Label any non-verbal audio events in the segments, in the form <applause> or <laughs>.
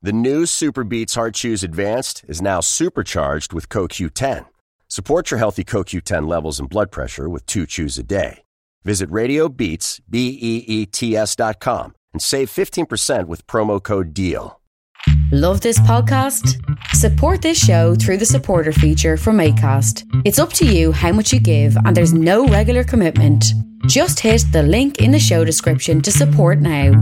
The new Super Beets Heart Chews Advanced is now supercharged with CoQ10. Support your healthy CoQ10 levels and blood pressure with two chews a day. Visit RadioBeats, B-E-E-T-S dot com and save 15% with promo code DEAL. Love this podcast? Support this show through the supporter feature from ACAST. It's up to you how much you give and there's no regular commitment. Just hit the link in the show description to support now.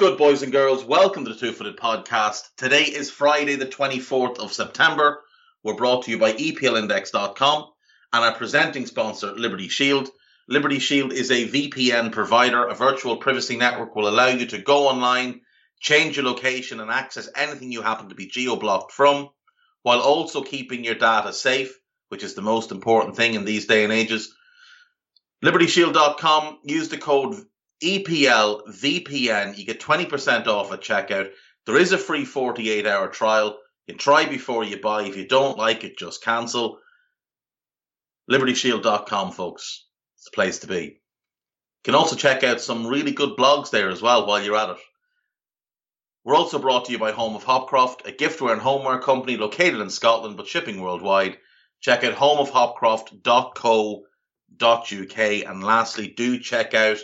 Good, boys and girls? Welcome to the Two Footed Podcast. Today is Friday, the 24th of September. We're brought to you by EPLindex.com and our presenting sponsor, Liberty Shield. Liberty Shield is a VPN provider. A virtual privacy network will allow you to go online, change your location, and access anything you happen to be geo blocked from, while also keeping your data safe, which is the most important thing in these day and ages. LibertyShield.com. Use the code EPL VPN. You get 20% off at checkout. There is a free 48 hour trial. You can try before you buy. If you don't like it, just cancel. LibertyShield.com, folks. It's the place to be. You can also check out some really good blogs there as well while you're at it. We're also brought to you by Home of Hopcroft, a giftware and homeware company located in Scotland but shipping worldwide. Check out homeofhopcroft.co.uk. And lastly, do check out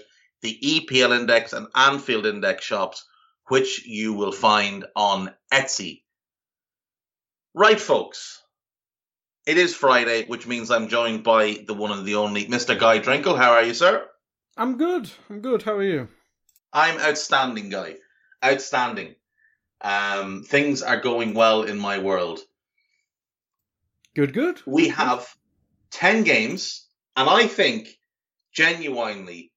the EPL Index and Anfield Index shops, which you will find on Etsy. Right, folks. It is Friday, which means I'm joined by the one and the only Mr. Guy Drinkle. How are you, sir? I'm good. I'm good. How are you? I'm outstanding, Guy. Outstanding. Um, things are going well in my world. Good, good. We have 10 games, and I think genuinely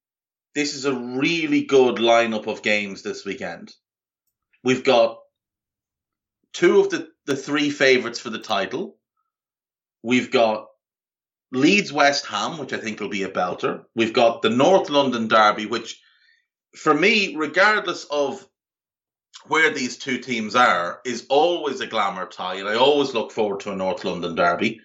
this is a really good lineup of games this weekend. We've got two of the, the three favourites for the title. We've got Leeds West Ham, which I think will be a belter. We've got the North London Derby, which for me, regardless of where these two teams are, is always a glamour tie, and I always look forward to a North London Derby.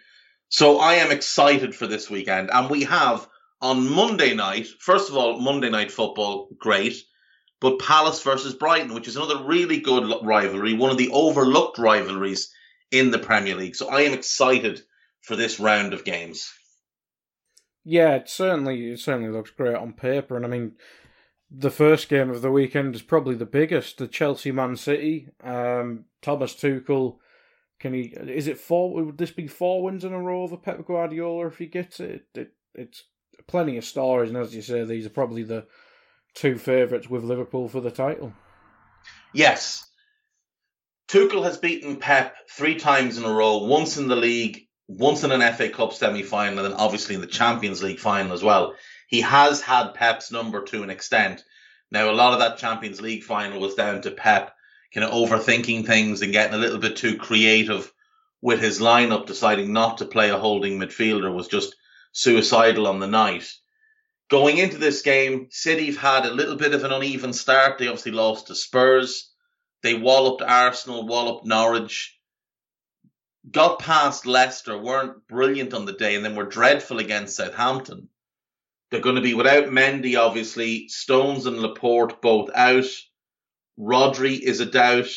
So I am excited for this weekend, and we have on Monday night. First of all, Monday night football, great. But Palace versus Brighton, which is another really good rivalry, one of the overlooked rivalries in the Premier League. So I am excited for this round of games. Yeah, it certainly it certainly looks great on paper, and I mean, the first game of the weekend is probably the biggest. The Chelsea Man City. Um, Thomas Tuchel. Can he? Is it four? Would this be four wins in a row for Pep Guardiola if he gets it? it it's plenty of stories, and as you say, these are probably the two favourites with Liverpool for the title. Yes. Tuchel has beaten Pep three times in a row, once in the league, once in an FA Cup semi final, and then obviously in the Champions League final as well. He has had Pep's number to an extent. Now, a lot of that Champions League final was down to Pep kind of overthinking things and getting a little bit too creative with his lineup, deciding not to play a holding midfielder was just suicidal on the night. Going into this game, City have had a little bit of an uneven start. They obviously lost to Spurs. They walloped Arsenal, walloped Norwich, got past Leicester, weren't brilliant on the day, and then were dreadful against Southampton. They're going to be without Mendy, obviously. Stones and Laporte both out. Rodri is a doubt.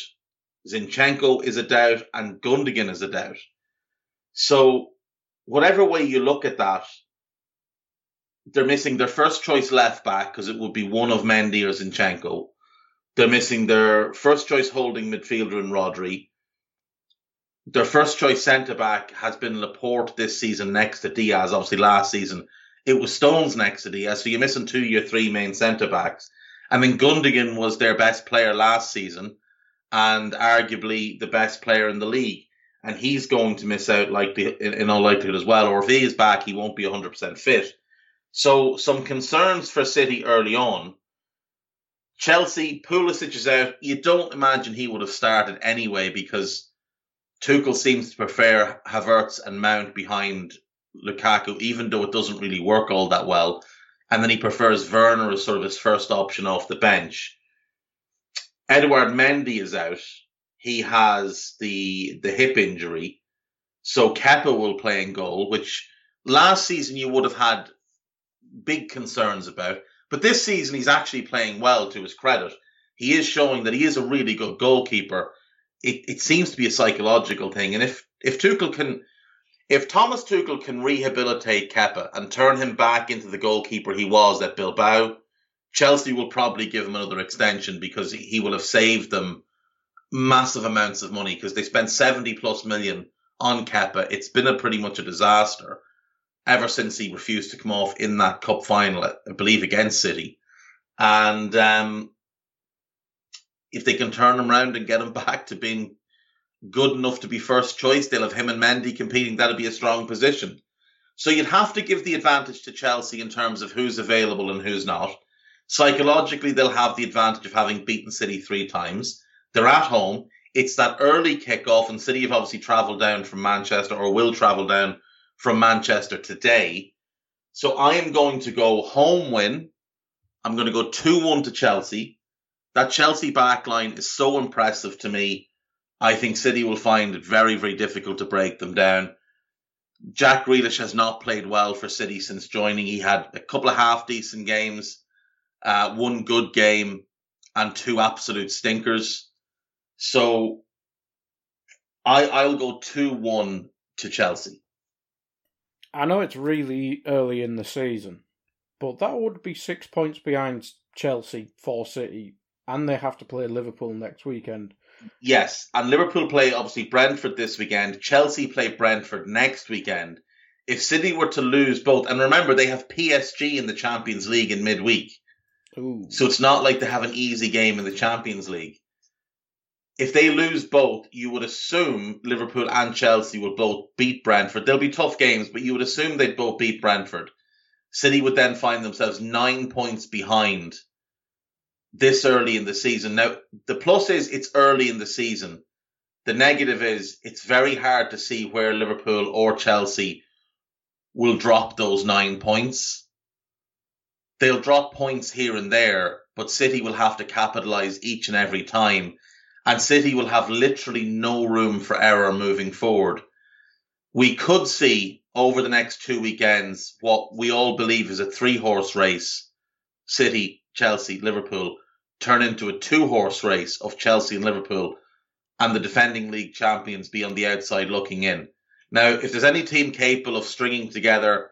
Zinchenko is a doubt. And Gundogan is a doubt. So whatever way you look at that, they're missing their first choice left back because it would be one of Mendy or Zinchenko. They're missing their first choice holding midfielder in Rodri. Their first choice centre back has been Laporte this season next to Diaz. Obviously, last season it was Stones next to Diaz. So you're missing two your three main centre backs. I mean, Gundogan was their best player last season and arguably the best player in the league and he's going to miss out likely in, in all likelihood as well. Or if he is back, he won't be 100% fit. So some concerns for City early on. Chelsea, Pulisic is out. You don't imagine he would have started anyway because Tuchel seems to prefer Havertz and Mount behind Lukaku, even though it doesn't really work all that well. And then he prefers Werner as sort of his first option off the bench. Edward Mendy is out. He has the the hip injury. So Kepa will play in goal, which last season you would have had big concerns about. But this season he's actually playing well to his credit. He is showing that he is a really good goalkeeper. It, it seems to be a psychological thing. And if, if Tuchel can, if Thomas Tuchel can rehabilitate Kepa and turn him back into the goalkeeper he was at Bilbao, Chelsea will probably give him another extension because he will have saved them massive amounts of money because they spent 70 plus million on Kepa. It's been a pretty much a disaster ever since he refused to come off in that cup final, I believe, against City. And um, if they can turn him around and get him <laughs> back to being good enough to be first choice, they'll have him and Mendy competing. That'll be a strong position. So you'd have to give the advantage to Chelsea in terms of who's available and who's not. Psychologically, they'll have the advantage of having beaten City three times. They're at home. It's that early kickoff, and City have obviously travelled down from Manchester or will travel down from Manchester today. So I am going to go home win. I'm going to go 2 1 to Chelsea. That Chelsea backline is so impressive to me. I think City will find it very, very difficult to break them down. Jack Grealish has not played well for City since joining. He had a couple of half decent games, uh, one good game, and two absolute stinkers. So I, I'll go 2 1 to Chelsea. I know it's really early in the season, but that would be six points behind Chelsea for City, and they have to play Liverpool next weekend. Yes, and Liverpool play obviously Brentford this weekend. Chelsea play Brentford next weekend. If City were to lose both, and remember they have PSG in the Champions League in midweek, Ooh. so it's not like they have an easy game in the Champions League if they lose both, you would assume Liverpool and Chelsea will both beat Brentford. They'll be tough games, but you would assume they'd both beat Brentford. City would then find themselves nine points behind this early in the season. Now, the plus is it's early in the season. The negative is it's very hard to see where Liverpool or Chelsea will drop those nine points. They'll drop points here and there, but City will have to capitalize each and every time and City will have literally no room for error moving forward. We could see over the next two weekends what we all believe is a three horse race City, Chelsea, Liverpool turn into a two horse race of Chelsea and Liverpool and the defending league champions be on the outside looking in. Now, if there's any team capable of stringing together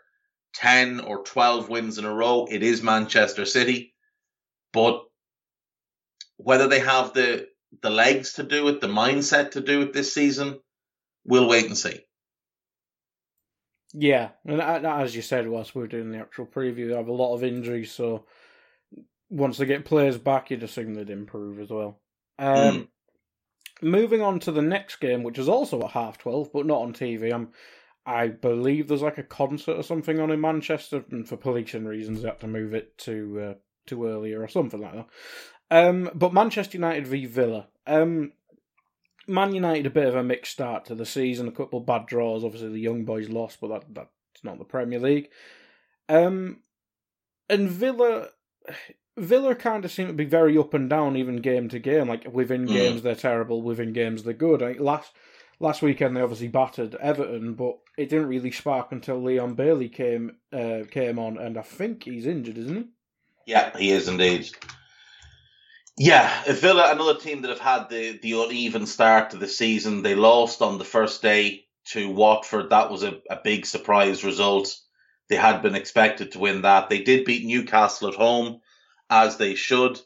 10 or 12 wins in a row, it is Manchester City. But whether they have the the legs to do it, the mindset to do it this season, we'll wait and see. Yeah, and as you said, whilst we were doing the actual preview, they have a lot of injuries, so once they get players back, you'd assume they'd improve as well. Um, mm. Moving on to the next game, which is also at half twelve, but not on TV. I'm, I believe there's like a concert or something on in Manchester, and for policing reasons, they had to move it to uh, to earlier or something like that. Um, but Manchester United v Villa. Um, Man United a bit of a mixed start to the season. A couple of bad draws. Obviously, the Young Boys lost, but that that's not the Premier League. Um, and Villa, Villa kind of seem to be very up and down, even game to game. Like within mm. games they're terrible, within games they're good. I last last weekend they obviously battered Everton, but it didn't really spark until Leon Bailey came uh, came on, and I think he's injured, isn't he? Yeah, he is indeed. Yeah, Villa, another team that have had the, the uneven start to the season. They lost on the first day to Watford. That was a, a big surprise result. They had been expected to win that. They did beat Newcastle at home, as they should.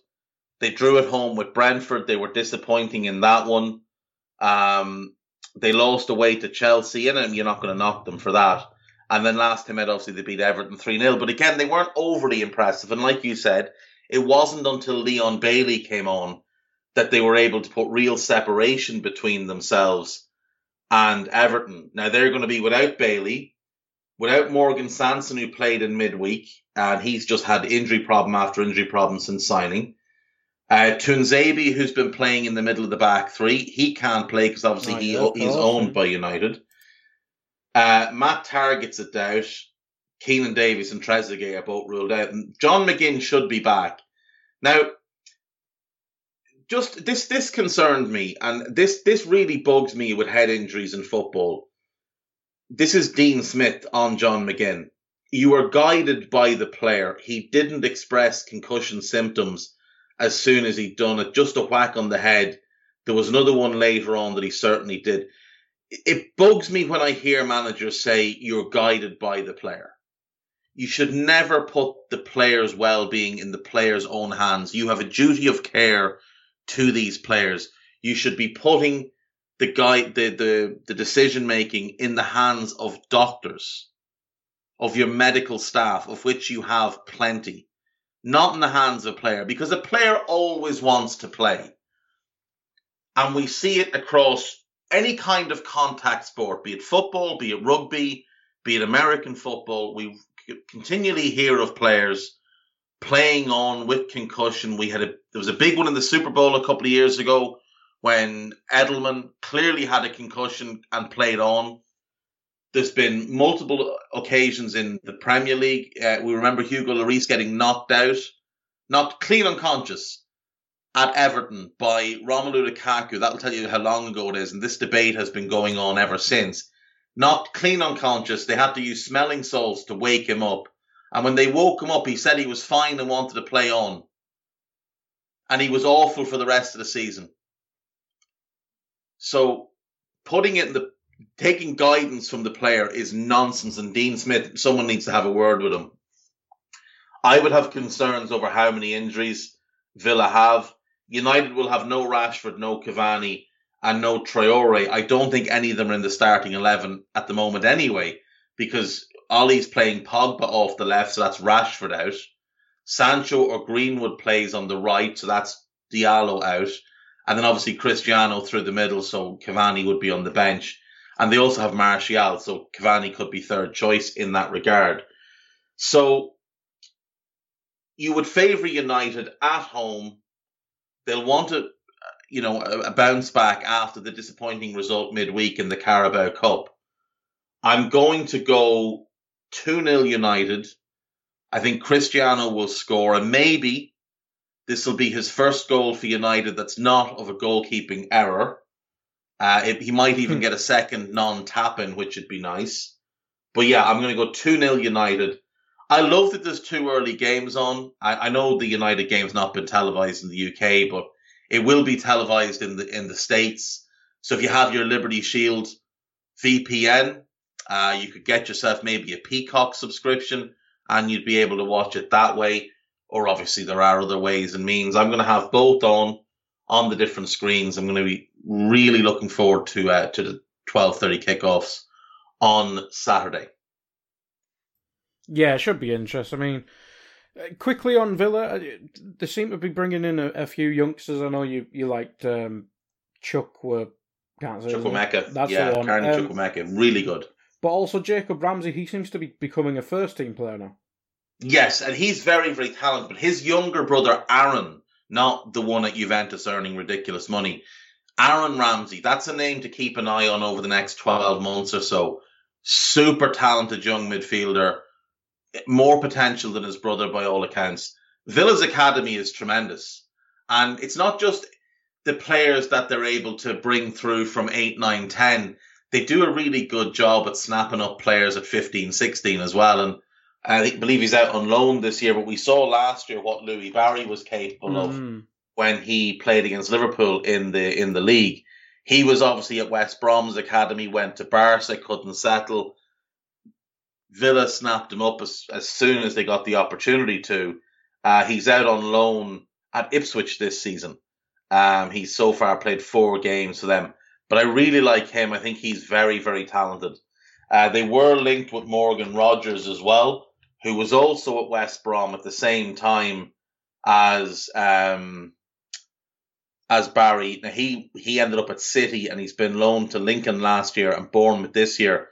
They drew at home with Brentford. They were disappointing in that one. Um, they lost away to Chelsea, and you're not going to knock them for that. And then last time out, obviously, they beat Everton 3 0. But again, they weren't overly impressive. And like you said, it wasn't until Leon Bailey came on that they were able to put real separation between themselves and Everton. Now they're going to be without Bailey, without Morgan Sanson, who played in midweek, and he's just had injury problem after injury problem since signing. Uh, Tuanzebe, who's been playing in the middle of the back three, he can't play because obviously he, yeah, he's owned by United. Uh, Matt Targett's a doubt. Keinan Davis and Trezeguet are both ruled out. And John McGinn should be back. Now, just this this concerned me, and this this really bugs me with head injuries in football. This is Dean Smith on John McGinn. You are guided by the player. He didn't express concussion symptoms as soon as he'd done it, just a whack on the head. There was another one later on that he certainly did. It bugs me when I hear managers say you're guided by the player. You should never put the player's well being in the player's own hands. You have a duty of care to these players. You should be putting the guide, the, the, the decision making in the hands of doctors, of your medical staff, of which you have plenty not in the hands of a player, because a player always wants to play. And we see it across any kind of contact sport, be it football, be it rugby, be it American football. We continually hear of players playing on with concussion. We had a there was a big one in the Super Bowl a couple of years ago when Edelman clearly had a concussion and played on. There's been multiple occasions in the Premier League. Uh, we remember Hugo Lloris getting knocked out, knocked clean unconscious at Everton by Romelu Lukaku. That'll tell you how long ago it is. And this debate has been going on ever since. Knocked clean unconscious. They had to use smelling salts to wake him up. And when they woke him up, he said he was fine and wanted to play on. And he was awful for the rest of the season. So putting it in the taking guidance from the player is nonsense. And Dean Smith, someone needs to have a word with him. I would have concerns over how many injuries Villa have. United will have no Rashford, no Cavani, and no Traore. I don't think any of them are in the starting 11 at the moment anyway, because Ollie's playing Pogba off the left, so that's Rashford out. Sancho or Greenwood plays on the right, so that's Diallo out. And then obviously Cristiano through the middle, so Cavani would be on the bench. And they also have Martial, so Cavani could be third choice in that regard. So you would favour United at home. They'll want a, you know, a, bounce back after the disappointing result midweek in the Carabao Cup. I'm going to go 2 0 United. I think Cristiano will score, and maybe this will be his first goal for United that's not of a goalkeeping error. Uh, it, he might even hmm. get a second non-tap in, which would be nice. But yeah, I'm going to go 2 0 United. I love that there's two early games on. I, I, know the United game's not been televised in the UK, but it will be televised in the in the States. So if you have your Liberty Shield VPN, uh, you could get yourself maybe a Peacock subscription and you'd be able to watch it that way. Or obviously there are other ways and means. I'm going to have both on on the different screens. I'm going to be really looking forward to uh, to the 12:30 kickoffs on Saturday. Yeah, it should be interesting. I mean, quickly on Villa, uh, they seem to be bringing in a, a few youngsters. I know you you liked um, Chuck were can't say Chukwuemeka. That's yeah, the one. Um, really good. But also Jacob Ramsey, he seems to be becoming a first team player now. Yes, and he's very very talented. But his younger brother Aaron not the one at Juventus earning ridiculous money. Aaron Ramsey, that's a name to keep an eye on over the next 12 months or so. Super talented young midfielder, more potential than his brother by all accounts. Villa's academy is tremendous. And it's not just the players that they're able to bring through from 8, 9, 10. They do a really good job at snapping up players at 15, 16 as well. And I believe he's out on loan this year, but we saw last year what Louie Barry was capable mm. of when he played against Liverpool in the in the league. He was obviously at West Brom's academy, went to Barca, couldn't settle. Villa snapped him up as, as soon as they got the opportunity to. Uh, he's out on loan at Ipswich this season. Um, he's so far played four games for them, but I really like him. I think he's very, very talented. Uh, they were linked with Morgan Rogers as well who was also at West Brom at the same time as um, as Barry. Now he he ended up at City and he's been loaned to Lincoln last year and Bournemouth this year.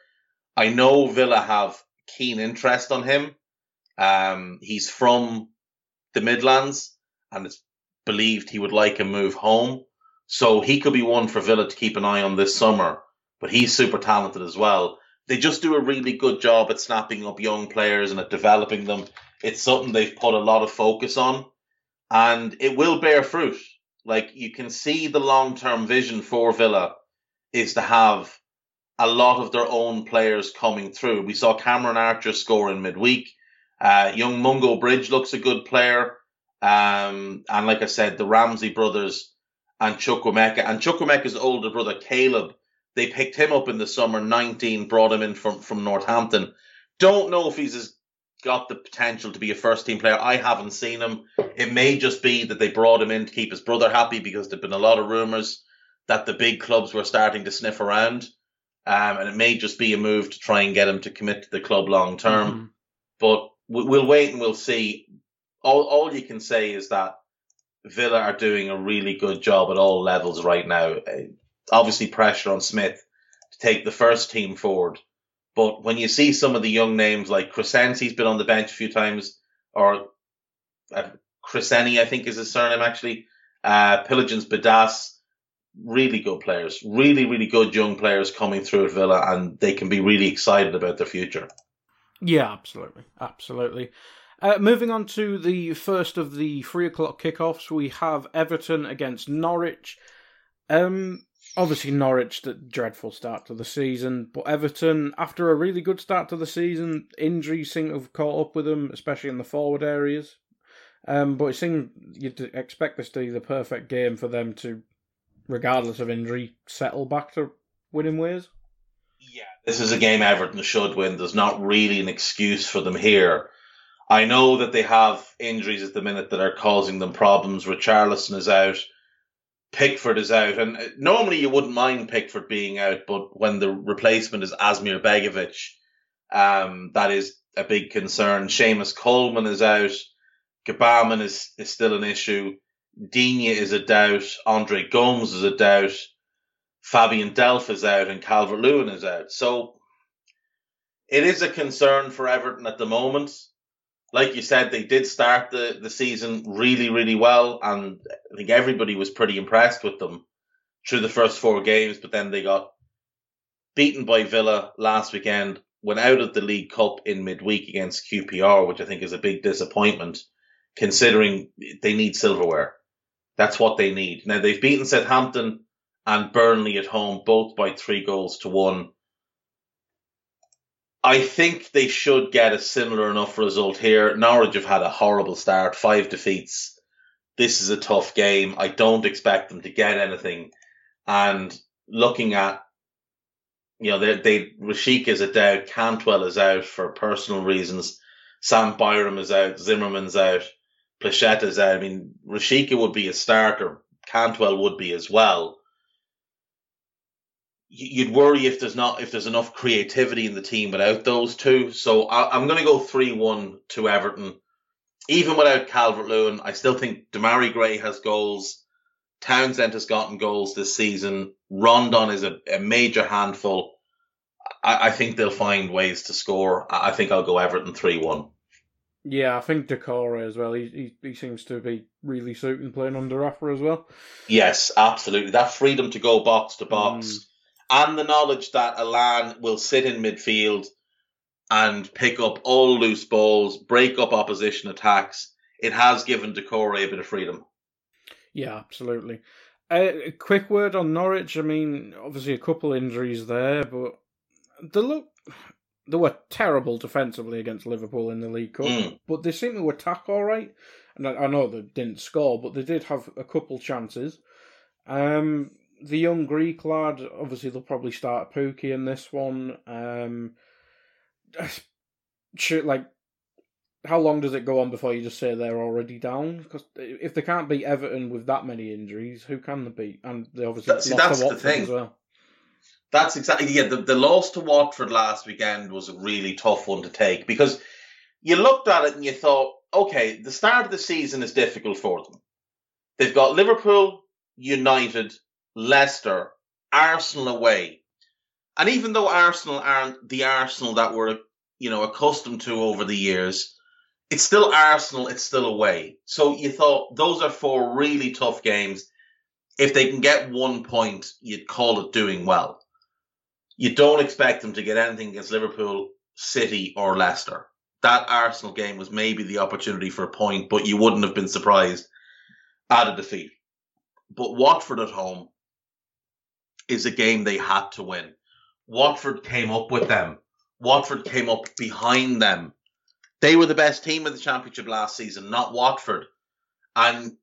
I know Villa have keen interest on him. Um, he's from the Midlands and it's believed he would like a move home. So he could be one for Villa to keep an eye on this summer. But he's super talented as well. They just do a really good job at snapping up young players and at developing them. It's something they've put a lot of focus on, and it will bear fruit. Like you can see the long term vision for Villa is to have a lot of their own players coming through. We saw Cameron Archer score in midweek. Uh, young Mungo Bridge looks a good player. Um, and like I said, the Ramsey brothers and Chukwuemeka and Chukwuemeka's older brother Caleb, they picked him up in the summer 19, brought him in from, from Northampton. Don't know if he's got the potential to be a first team player. I haven't seen him. It may just be that they brought him in to keep his brother happy because there've been a lot of rumours that the big clubs were starting to sniff around. Um, and it may just be a move to try and get him to commit to the club long term. Mm-hmm. But we'll wait and we'll see. All, all you can say is that Villa are doing a really good job at all levels right now. Uh, obviously, pressure on Smith to take the first team forward. But when you see some of the young names like Crescenzi's been on the bench a few times, or uh, Cresceni, I think is his surname actually, uh, Philogene-Bidace, really good players, really, really good young players coming through at Villa, and they can be really excited about their future. Yeah, absolutely, absolutely. Uh, moving on to the first of the three o'clock kickoffs, we have Everton against Norwich. Um, obviously Norwich, the dreadful start to the season, but Everton, after a really good start to the season, injuries seem to have caught up with them, especially in the forward areas. Um, but it seemed you'd expect this to be the perfect game for them to regardless of injury, settle back to winning ways? Yeah, this is a game Everton should win. There's not really an excuse for them here. I know that they have injuries at the minute that are causing them problems. Richarlison is out. Pickford is out. And uh, normally you wouldn't mind Pickford being out, but when the replacement is Asmir Begovic, um, that is a big concern. Seamus Coleman is out. Gbamin is, is still an issue. Digne is a doubt. Andre Gomes is a doubt. Fabian Delph is out and Calvert Lewin is out. So it is a concern for Everton at the moment. Like you said, they did start the, the season really, really well, and I think everybody was pretty impressed with them through the first four games, but then they got beaten by Villa last weekend, went out of the League Cup in midweek against QPR, which I think is a big disappointment considering they need silverware. That's what they need. Now they've beaten Southampton and Burnley at home, both by three goals to one. I think they should get a similar enough result here. Norwich have had a horrible start, five defeats. This is a tough game. I don't expect them to get anything. And looking at, you know, they, they Rashica is a doubt, Cantwell is out for personal reasons, Sam Byram is out, Zimmermann's out. Placheta's out. I mean, Rashica would be a starter. Cantwell would be as well. You'd worry if there's not if there's enough creativity in the team without those two. So I, am going to go three one to Everton. Even without Calvert Lewin, I still think Demarai Gray has goals. Townsend has gotten goals this season. Rondon is a, a major handful. I, I, think they'll find ways to score. I think I'll go Everton 3 1. Yeah, I think Doucouré as well. He, he he seems to be really suiting playing under Rafa as well. Yes, absolutely. That freedom to go box to box, mm. and the knowledge that Allan will sit in midfield and pick up all loose balls, break up opposition attacks. It has given Doucouré a bit of freedom. Yeah, absolutely. Uh, a quick word on Norwich. I mean, obviously a couple injuries there, but they look they were terrible defensively against Liverpool in the League Cup, mm. but they seem to attack all right. And I, I, know they didn't score, but they did have a couple chances. Um, the young Greek lad, obviously they'll probably start Pukki in this one. Um, <sighs> like, how long does it go on before you just say they're already down? Because if they can't beat Everton with that many injuries, who can they beat? And they obviously that's, lost that's the thing. as well. That's exactly yeah. The, the loss to Watford last weekend was a really tough one to take because you looked at it and you thought, okay, the start of the season is difficult for them. They've got Liverpool, United, Leicester, Arsenal away, and even though Arsenal aren't the Arsenal that we're you know accustomed to over the years, it's still Arsenal, it's still away. So you thought those are four really tough games. If they can get one point, you'd call it doing well. You don't expect them to get anything against Liverpool, City, or Leicester. That Arsenal game was maybe the opportunity for a point, but you wouldn't have been surprised at a defeat. But Watford at home is a game they had to win. Watford came up with them. Watford came up behind them. They were the best team in the championship last season, not Watford. And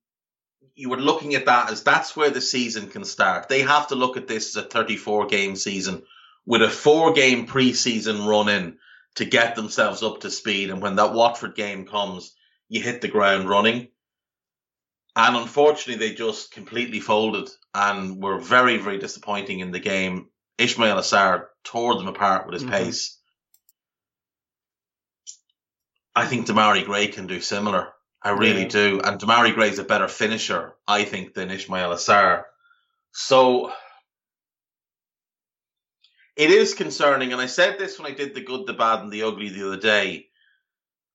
you were looking at that as that's where the season can start. They have to look at this as a 34 game season with a four game preseason run in to get themselves up to speed. And when that Watford game comes, you hit the ground running. And unfortunately, they just completely folded and were very, very disappointing in the game. Ismaila Sarr tore them apart with his mm-hmm. pace. I think Demarai Gray can do similar. I really yeah. do. And Demarai Gray is a better finisher, I think, than Ismaila Sarr. So it is concerning. And I said this when I did the good, the bad, and the ugly the other day.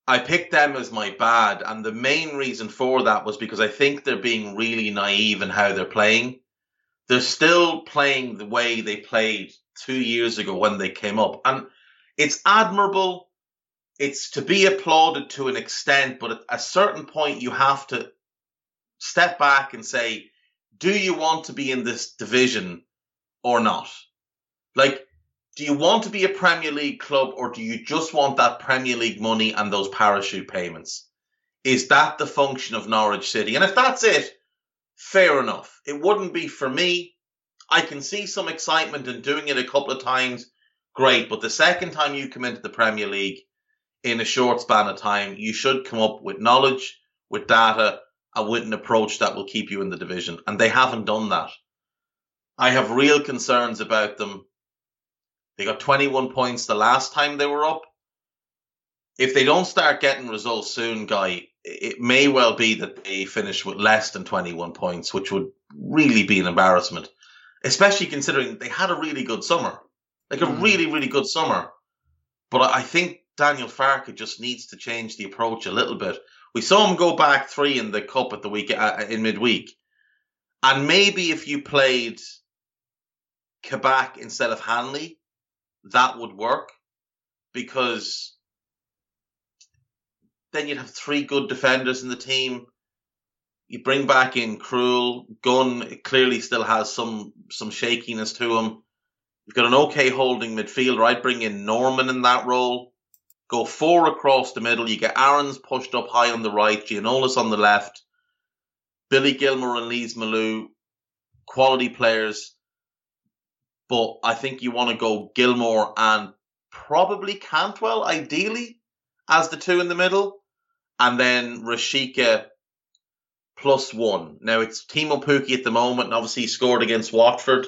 I picked them as my bad. And the main reason for that was because I think they're being really naive in how they're playing. They're still playing the way they played two years ago when they came up. And it's admirable it's to be applauded to an extent, but at a certain point you have to step back and say, do you want to be in this division or not? Do you want to be a Premier League club or do you just want that Premier League money and those parachute payments? Is that the function of Norwich City? And if that's it, fair enough. It wouldn't be for me. I can see some excitement in doing it a couple of times. Great. But the second time you come into the Premier League, in a short span of time, you should come up with knowledge, with data, and with an approach that will keep you in the division. And they haven't done that. I have real concerns about them. They got 21 points the last time they were up. If they don't start getting results soon, Guy, it may well be that they finish with less than 21 points, which would really be an embarrassment, especially considering they had a really good summer. Like a mm. really, really good summer. But I think Daniel Farke just needs to change the approach a little bit. We saw him go back three in the cup at the week uh, in midweek, and maybe if you played Kabak instead of Hanley, that would work because then you'd have three good defenders in the team. You bring back in Krul. Gunn clearly still has some some shakiness to him. You've got an okay holding midfielder. I'd bring in Norman in that role go four across the middle. You get Aarons pushed up high on the right, Giannoulis on the left, Billy Gilmour and Lees-Melou, quality players. But I think you want to go Gilmour and probably Cantwell, ideally, as the two in the middle. And then Rashica plus one. Now it's Teemu Pukki at the moment, and obviously he scored against Watford.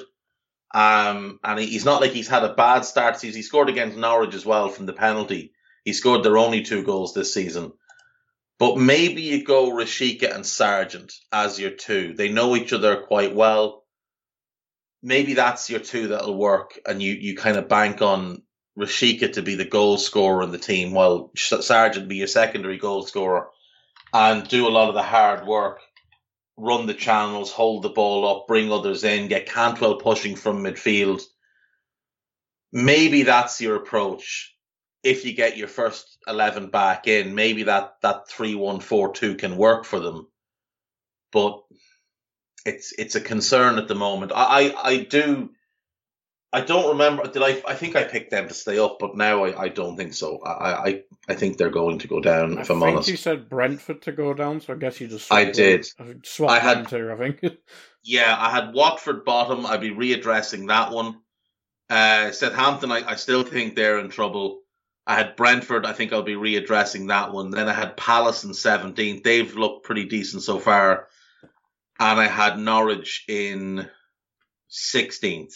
Um, and he's not like he's had a bad start. He scored against Norwich as well from the penalty. He scored their only two goals this season. But maybe you go Rashica and Sargent as your two. They know each other quite well. Maybe that's your two that'll work, and you, you kind of bank on Rashica to be the goal scorer in the team, while Sargent be your secondary goal scorer, and do a lot of the hard work, run the channels, hold the ball up, bring others in, get Cantwell pushing from midfield. Maybe that's your approach if you get your first 11 back in, maybe that, that 3 1 4 2 can work for them. But it's it's a concern at the moment. I, I, I do. I don't remember. Did I? I think I picked them to stay up, but now I, I don't think so. I, I I think they're going to go down. If I am honest, you said Brentford to go down, so I guess you just. I did. I had two. I think. <laughs> yeah, I had Watford bottom. I'd be readdressing that one. Uh, Southampton, I, I still think they're in trouble. I had Brentford. I think I'll be readdressing that one. Then I had Palace in 17th. They've looked pretty decent so far. And I had Norwich in 16th.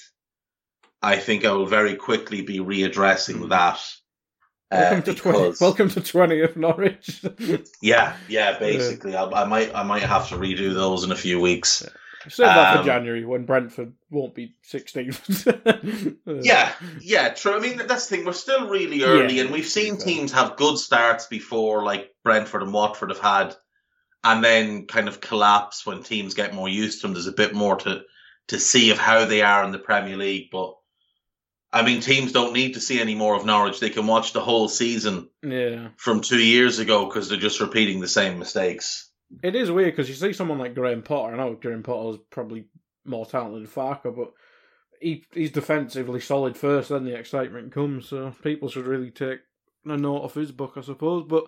I think I will very quickly be readdressing hmm. that. Welcome uh, to twenty. Welcome to twenty of Norwich. <laughs> yeah, yeah. Basically, yeah. I, I, might, I might have to redo those in a few weeks. Save that um, for January when Brentford won't be 16th. <laughs> yeah, yeah, true. I mean, that's the thing. We're still really early, yeah, and we've seen teams have good starts before, like Brentford and Watford have had, and then kind of collapse when teams get more used to them. There's a bit more to to see of how they are in the Premier League, but I mean, teams don't need to see any more of Norwich. They can watch the whole season yeah. from two years ago because they're just repeating the same mistakes. It is weird because you see someone like Graham Potter. I know Graham Potter is probably more talented than Farke, but he he's defensively solid first, then the excitement comes. So people should really take a note of his book, I suppose. But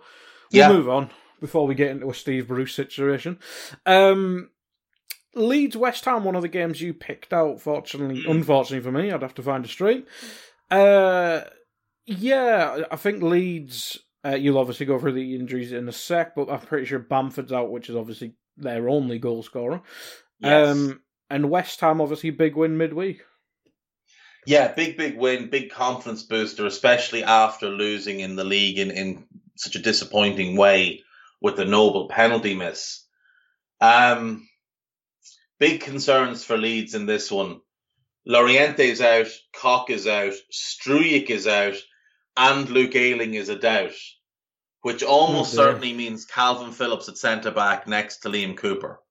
we'll yeah. move on before we get into a Steve Bruce situation. Um, Leeds West Ham, one of the games you picked out. Fortunately, mm. unfortunately for me, I'd have to find a stream. Uh, yeah, I think Leeds. Uh, you'll obviously go through the injuries in a sec, but I'm pretty sure Bamford's out, which is obviously their only goal scorer. Yes. Um, and West Ham, obviously, big win midweek. Yeah, big, big win, big confidence booster, especially after losing in the league in, in such a disappointing way with the Noble penalty miss. Um, Big concerns for Leeds in this one. Llorente is out, Koch is out, Struijk is out, and Luke Ayling is a doubt, which almost oh, certainly means Calvin Phillips at centre back next to Liam Cooper,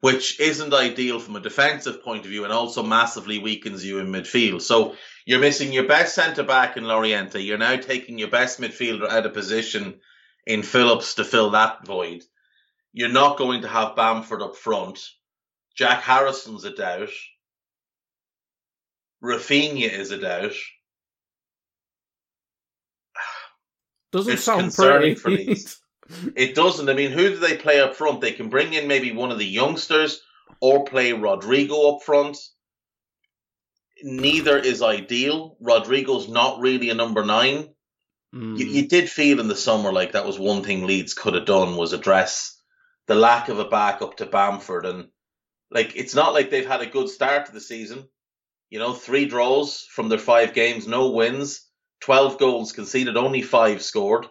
which isn't ideal from a defensive point of view and also massively weakens you in midfield. So you're missing your best centre back in Llorente. You're now taking your best midfielder out of position in Phillips to fill that void. You're not going to have Bamford up front. Jack Harrison's a doubt. Raphinha is a doubt. <sighs> Doesn't it's sound pretty. For these. <laughs> it doesn't. I mean, who do they play up front? They can bring in maybe one of the youngsters or play Rodrigo up front. Neither is ideal. Rodrigo's not really a number nine. Mm. You, you did feel in the summer like that was one thing Leeds could have done was address the lack of a backup to Bamford and like it's not like they've had a good start to the season. You know, three draws from their five games, no wins, twelve goals conceded, only five scored,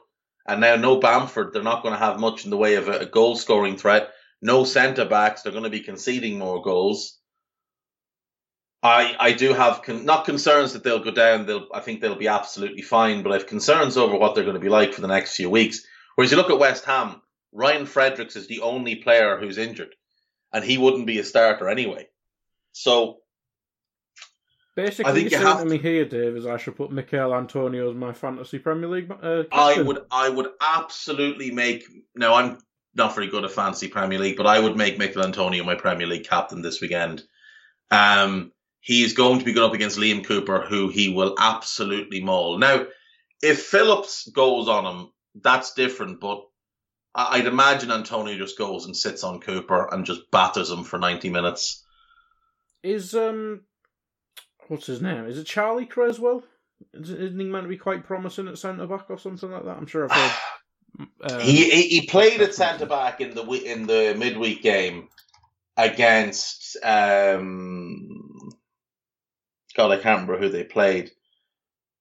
and now no Bamford. They're not going to have much in the way of a, a goal scoring threat. No centre backs. They're going to be conceding more goals. I I do have con- not concerns that they'll go down. They'll I think they'll be absolutely fine, but I have concerns over what they're going to be like for the next few weeks. Whereas you look at West Ham, Ryan Fredericks is the only player who's injured and he wouldn't be a starter anyway. So basically, I think you have to me here, Dave, is I should put Michail Antonio as my fantasy Premier League. Uh, I would, I would absolutely make. No, I'm not very good at fantasy Premier League, but I would make Michail Antonio my Premier League captain this weekend. Um, he is going to be going up against Liam Cooper, who he will absolutely maul. Now, if Phillips goes on him, that's different, but I'd imagine Antonio just goes and sits on Cooper and just batters him for 90 minutes. Is, um, what's his name? Is it Charlie Cresswell? Isn't he meant to be quite promising at centre back or something like that? I'm sure I've heard. <sighs> Um, he, he, he played at centre back in the in the midweek game against um God I can't remember who they played,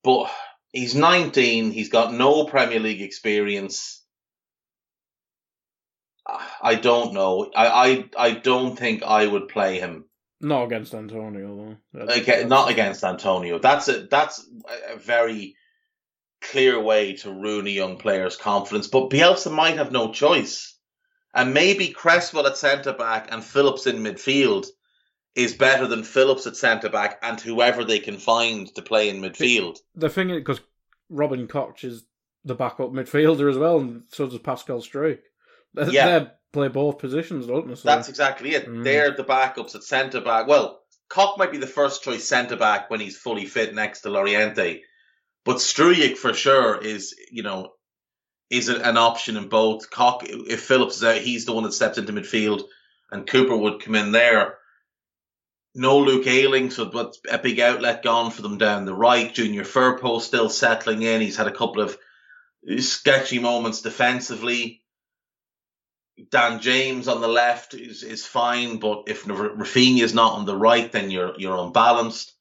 but he's 19. He's got no Premier League experience. I don't know. I, I I don't think I would play him. Not against Antonio though. okay, not against Antonio. That's a that's a very clear way to ruin a young player's confidence. But Bielsa might have no choice, and maybe Cresswell at centre back and Phillips in midfield is better than Phillips at centre back and whoever they can find to play in midfield. The thing is, because Robin Koch is the backup midfielder as well, and so does Pascal Struijk. Yeah. They play both positions, don't they? So. That's exactly it. Mm. They're the backups at centre back. Well, Koch might be the first choice centre back when he's fully fit next to Llorente, but Struijk for sure is, you know, is an option in both. Koch, if Phillips is out, he's the one that steps into midfield, and Cooper would come in there. No Luke Ayling, so but a big outlet gone for them down the right. Junior Firpo still settling in. He's had a couple of sketchy moments defensively. Dan James on the left is, is fine, but if Raphinha is not on the right, then you're you're unbalanced.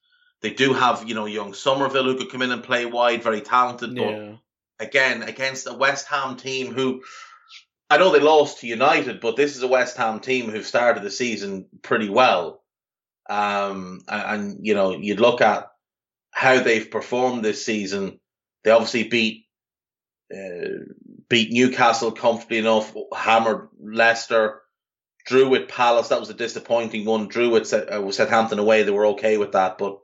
They do have you know young Summerville who could come in and play wide, very talented, but yeah. again against a West Ham team who I know they lost to United, but this is a West Ham team who've started the season pretty well. Um, and, and you know, you'd look at how they've performed this season. They obviously beat uh, beat Newcastle comfortably enough, hammered Leicester, drew with Palace. That was a disappointing one. Drew with, uh, Southampton away. They were okay with that, but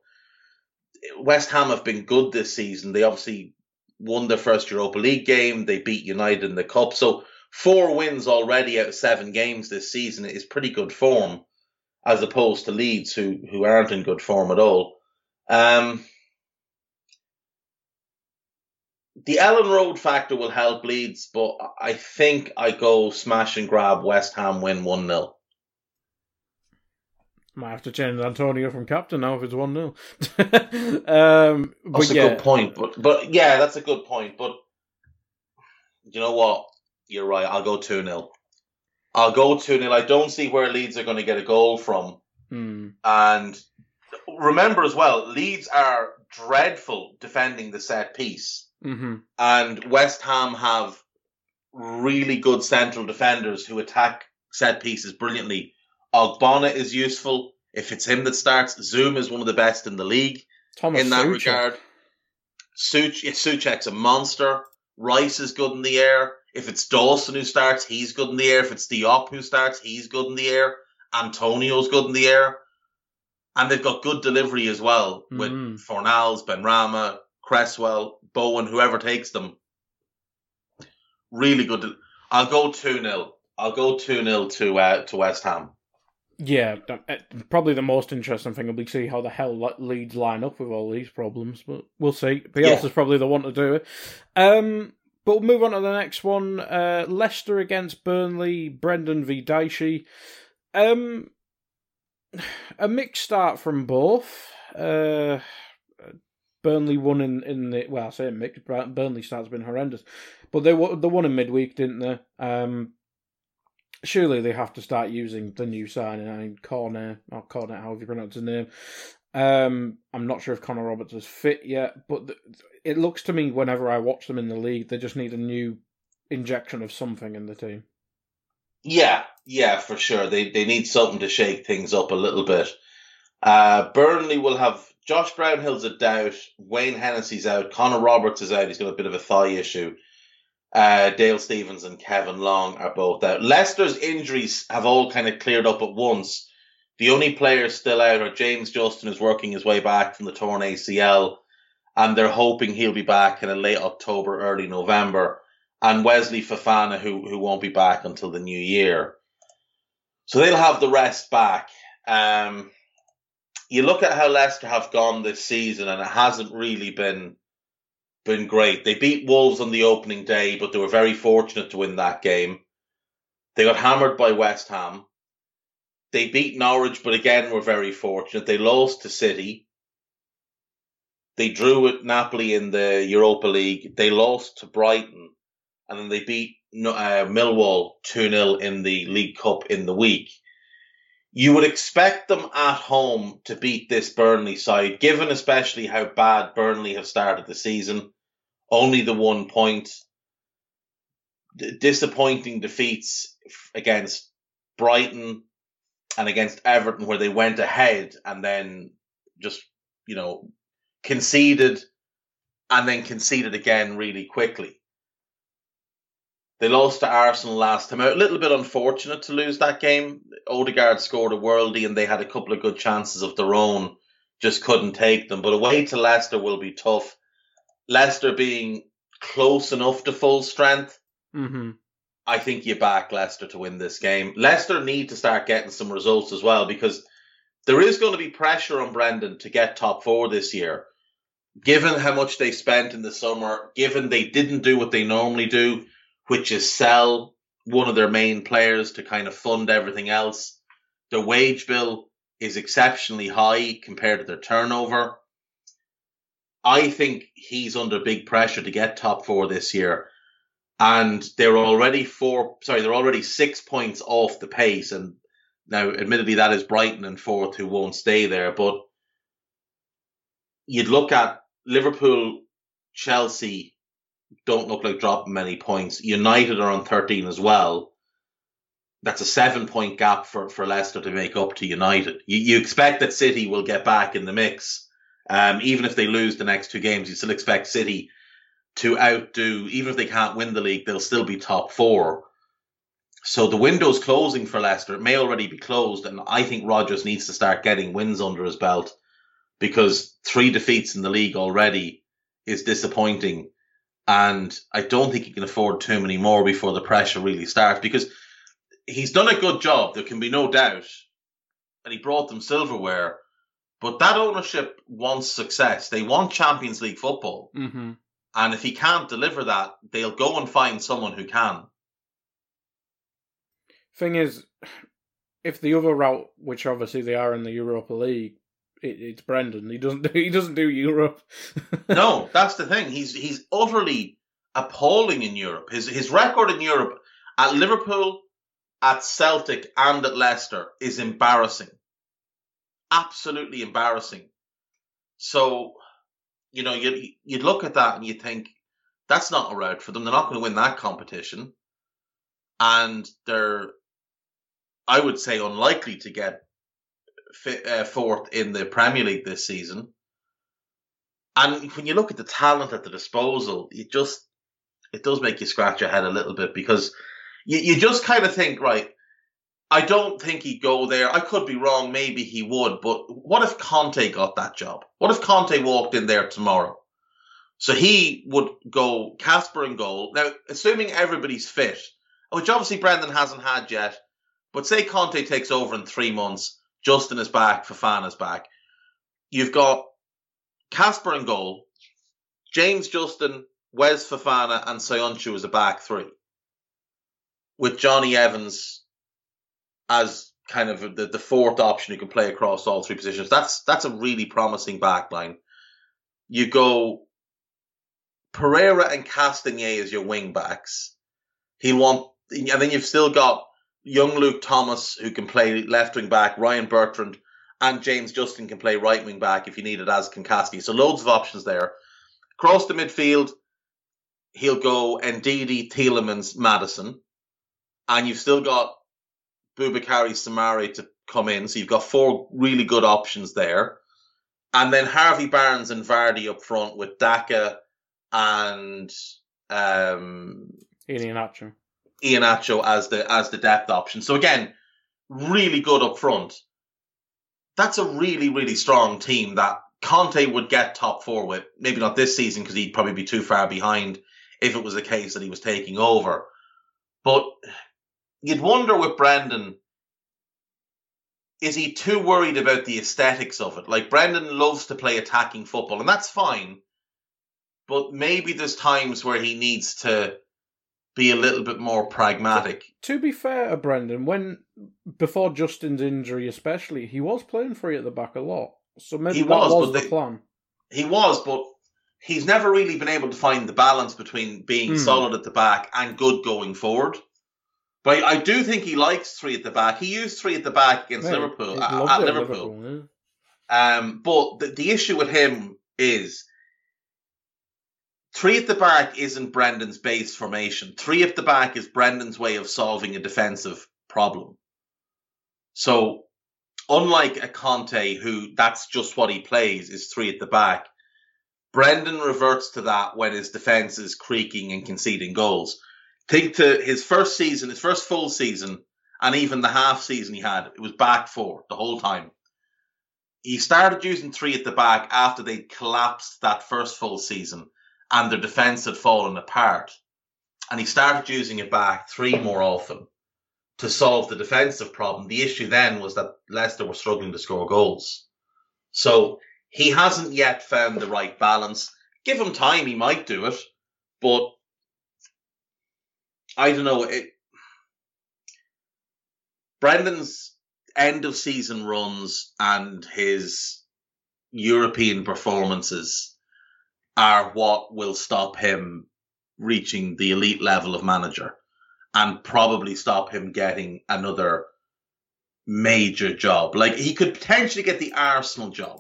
West Ham have been good this season. They obviously won their first Europa League game. They beat United in the cup. So four wins already out of seven games this season is pretty good form, as opposed to Leeds, who who aren't in good form at all. Um, the Elland Road factor will help Leeds, but I think I go smash and grab West Ham win 1 0. Might have to change Antonio from captain now if it's 1 0. <laughs> um, that's a good point. But, but yeah, that's a good point. But you know what? You're right. I'll go 2 0. I'll go 2 0. I don't see where Leeds are going to get a goal from. Hmm. And remember as well, Leeds are dreadful defending the set piece. Mm-hmm. And West Ham have really good central defenders who attack set pieces brilliantly. Ogbonna is useful. If it's him that starts, Zouma is one of the best in the league Thomas in that Soucek. regard. Such, Soucek's a monster. Rice is good in the air. If it's Dawson who starts, he's good in the air. If it's Diop who starts, he's good in the air. Antonio's good in the air. And they've got good delivery as well with Mhm. Fornals, Benrahma, Cresswell, Bowen, whoever takes them. Really good. I'll go 2 0. I'll go 2 0 to, uh, to West Ham. Yeah, uh, probably the most interesting thing will be see how the hell Le- Leeds line up with all these problems, but we'll see. Bielsa's Yeah. probably the one to do it. Um, but we'll move on to the next one. Uh, Leicester against Burnley. Brendan v Dicey. Um, <sighs> a mixed start from both. Uh, Burnley won in, in the well, I say mixed. Burnley start's been horrendous, but they won- they won in midweek, didn't they? Um, surely they have to start using the new signing. I mean, Cornet or Cornet, however you pronounce his name. Um, I'm not sure if Connor Roberts is fit yet, but it looks to me whenever I watch them in the league, they just need a new injection of something in the team. Yeah, yeah, for sure. They they need something to shake things up a little bit. Uh, Burnley will have Josh Brownhill's a doubt. Wayne Hennessy's out. Connor Roberts is out. He's got a bit of a thigh issue. Uh, Dale Stephens and Kevin Long are both out. Leicester's injuries have all kind of cleared up at once. The only players still out are James Justin, who's working his way back from the torn ACL, and they're hoping he'll be back in late October, early November and Wesley Fofana, who who won't be back until the new year. So they'll have the rest back. Um, you look at how Leicester have gone this season, and it hasn't really been been great. They beat Wolves on the opening day, but they were very fortunate to win that game. They got hammered by West Ham. They beat Norwich, but again were very fortunate. They lost to City. They drew with Napoli in the Europa League. They lost to Brighton and then they beat uh, Millwall 2 0 in the League Cup in the week. You would expect them at home to beat this Burnley side, given especially how bad Burnley have started the season. Only the one point. D- disappointing defeats against Brighton and against Everton, where they went ahead and then just, you know, conceded and then conceded again really quickly. They lost to Arsenal last time out. A little bit unfortunate to lose that game. Odegaard scored a worldie and they had a couple of good chances of their own, just couldn't take them. But away to Leicester will be tough. Leicester being close enough to full strength, Mm-hmm. I think you back Leicester to win this game. Leicester need to start getting some results as well because there is going to be pressure on Brendan to get top four this year. Given how much they spent in the summer, given they didn't do what they normally do, which is sell one of their main players to kind of fund everything else. Their wage bill is exceptionally high compared to their turnover. I think he's under big pressure to get top four this year. And they're already four, sorry, they're already six points off the pace. And now, admittedly, that is Brighton and fourth who won't stay there. But you'd look at Liverpool, Chelsea, don't look like dropping many points. United are on 13 as well. That's a seven point gap for, for Leicester to make up to United. You, you expect that City will get back in the mix. Um, even if they lose the next two games, you still expect City to outdo, even if they can't win the league, they'll still be top four. So the window's closing for Leicester. It may already be closed, and I think Rodgers needs to start getting wins under his belt because three defeats in the league already is disappointing. And I don't think he can afford too many more before the pressure really starts because he's done a good job. There can be no doubt. And he brought them silverware. But that ownership wants success. They want Champions League football. Mm-hmm. And if he can't deliver that, they'll go and find someone who can. Thing is, if the other route, which obviously they are in the Europa League, it, it's Brendan. He doesn't. <laughs> Do, he doesn't do Europe. <laughs> no, that's the thing. He's he's utterly appalling in Europe. His his record in Europe at Liverpool, at Celtic, and at Leicester is embarrassing. Absolutely embarrassing. So, you know, you you'd look at that and you think that's not a route for them. They're not going to win that competition, and they're, I would say, unlikely to get uh, fourth in the Premier League this season. And when you look at the talent at the disposal, it just it does make you scratch your head a little bit because you, you just kind of think, right, I don't think he'd go there. I could be wrong. Maybe he would. But what if Conte got that job? What if Conte walked in there tomorrow? So he would go Kasper and goal. Now, assuming everybody's fit, which obviously Brendan hasn't had yet, but say Conte takes over in three months Justin is back, Fofana's back. You've got Kasper in goal, James Justin, Wes Fofana, and Söyüncü as a back three, with Jonny Evans as kind of the, the fourth option who can play across all three positions. That's that's a really promising back line. You go Pereira and Castagne as your wing backs. He'll want, and then you've still got young Luke Thomas, who can play left wing back, Ryan Bertrand, and James Justin can play right wing back if you need it, as can Caskey. So loads of options there. Across the midfield, he'll go Ndidi, Tielemans, Maddison. And you've still got Boubakary Soumaré to come in. So you've got four really good options there. And then Harvey Barnes and Vardy up front with Daka and um, Iheanacho. Iheanacho as the as the depth option. So again, really good up front. That's a really really strong team that Conte would get top four with. Maybe not this season because he'd probably be too far behind if it was the case that he was taking over. But you'd wonder with Brendan, is he too worried about the aesthetics of it? Like Brendan loves to play attacking football, and that's fine. But maybe there's times where he needs to be a little bit more pragmatic. To be fair Brendan, when before Justin's injury, especially, he was playing free at the back a lot. So maybe he that was, was the they, plan. He was, but he's never really been able to find the balance between being mm. solid at the back and good going forward. But I, do think he likes three at the back. He used three at the back against yeah, Liverpool at, at Liverpool. Liverpool yeah. Um, but the, the issue with him is Three at the back isn't Brendan's base formation. Three at the back is Brendan's way of solving a defensive problem. So, unlike a Conte, who that's just what he plays, is three at the back, Brendan reverts to that when his defense is creaking and conceding goals. Think to his first season, his first full season, and even the half season he had, it was back four the whole time. He started using three at the back after they collapsed that first full season and their defence had fallen apart. And he started using it back three more often to solve the defensive problem. The issue then was that Leicester were struggling to score goals. So he hasn't yet found the right balance. Give him time, he might do it. But I don't know. It, Brendan's end of season runs and his European performances are what will stop him reaching the elite level of manager and probably stop him getting another major job. Like he could potentially get the Arsenal job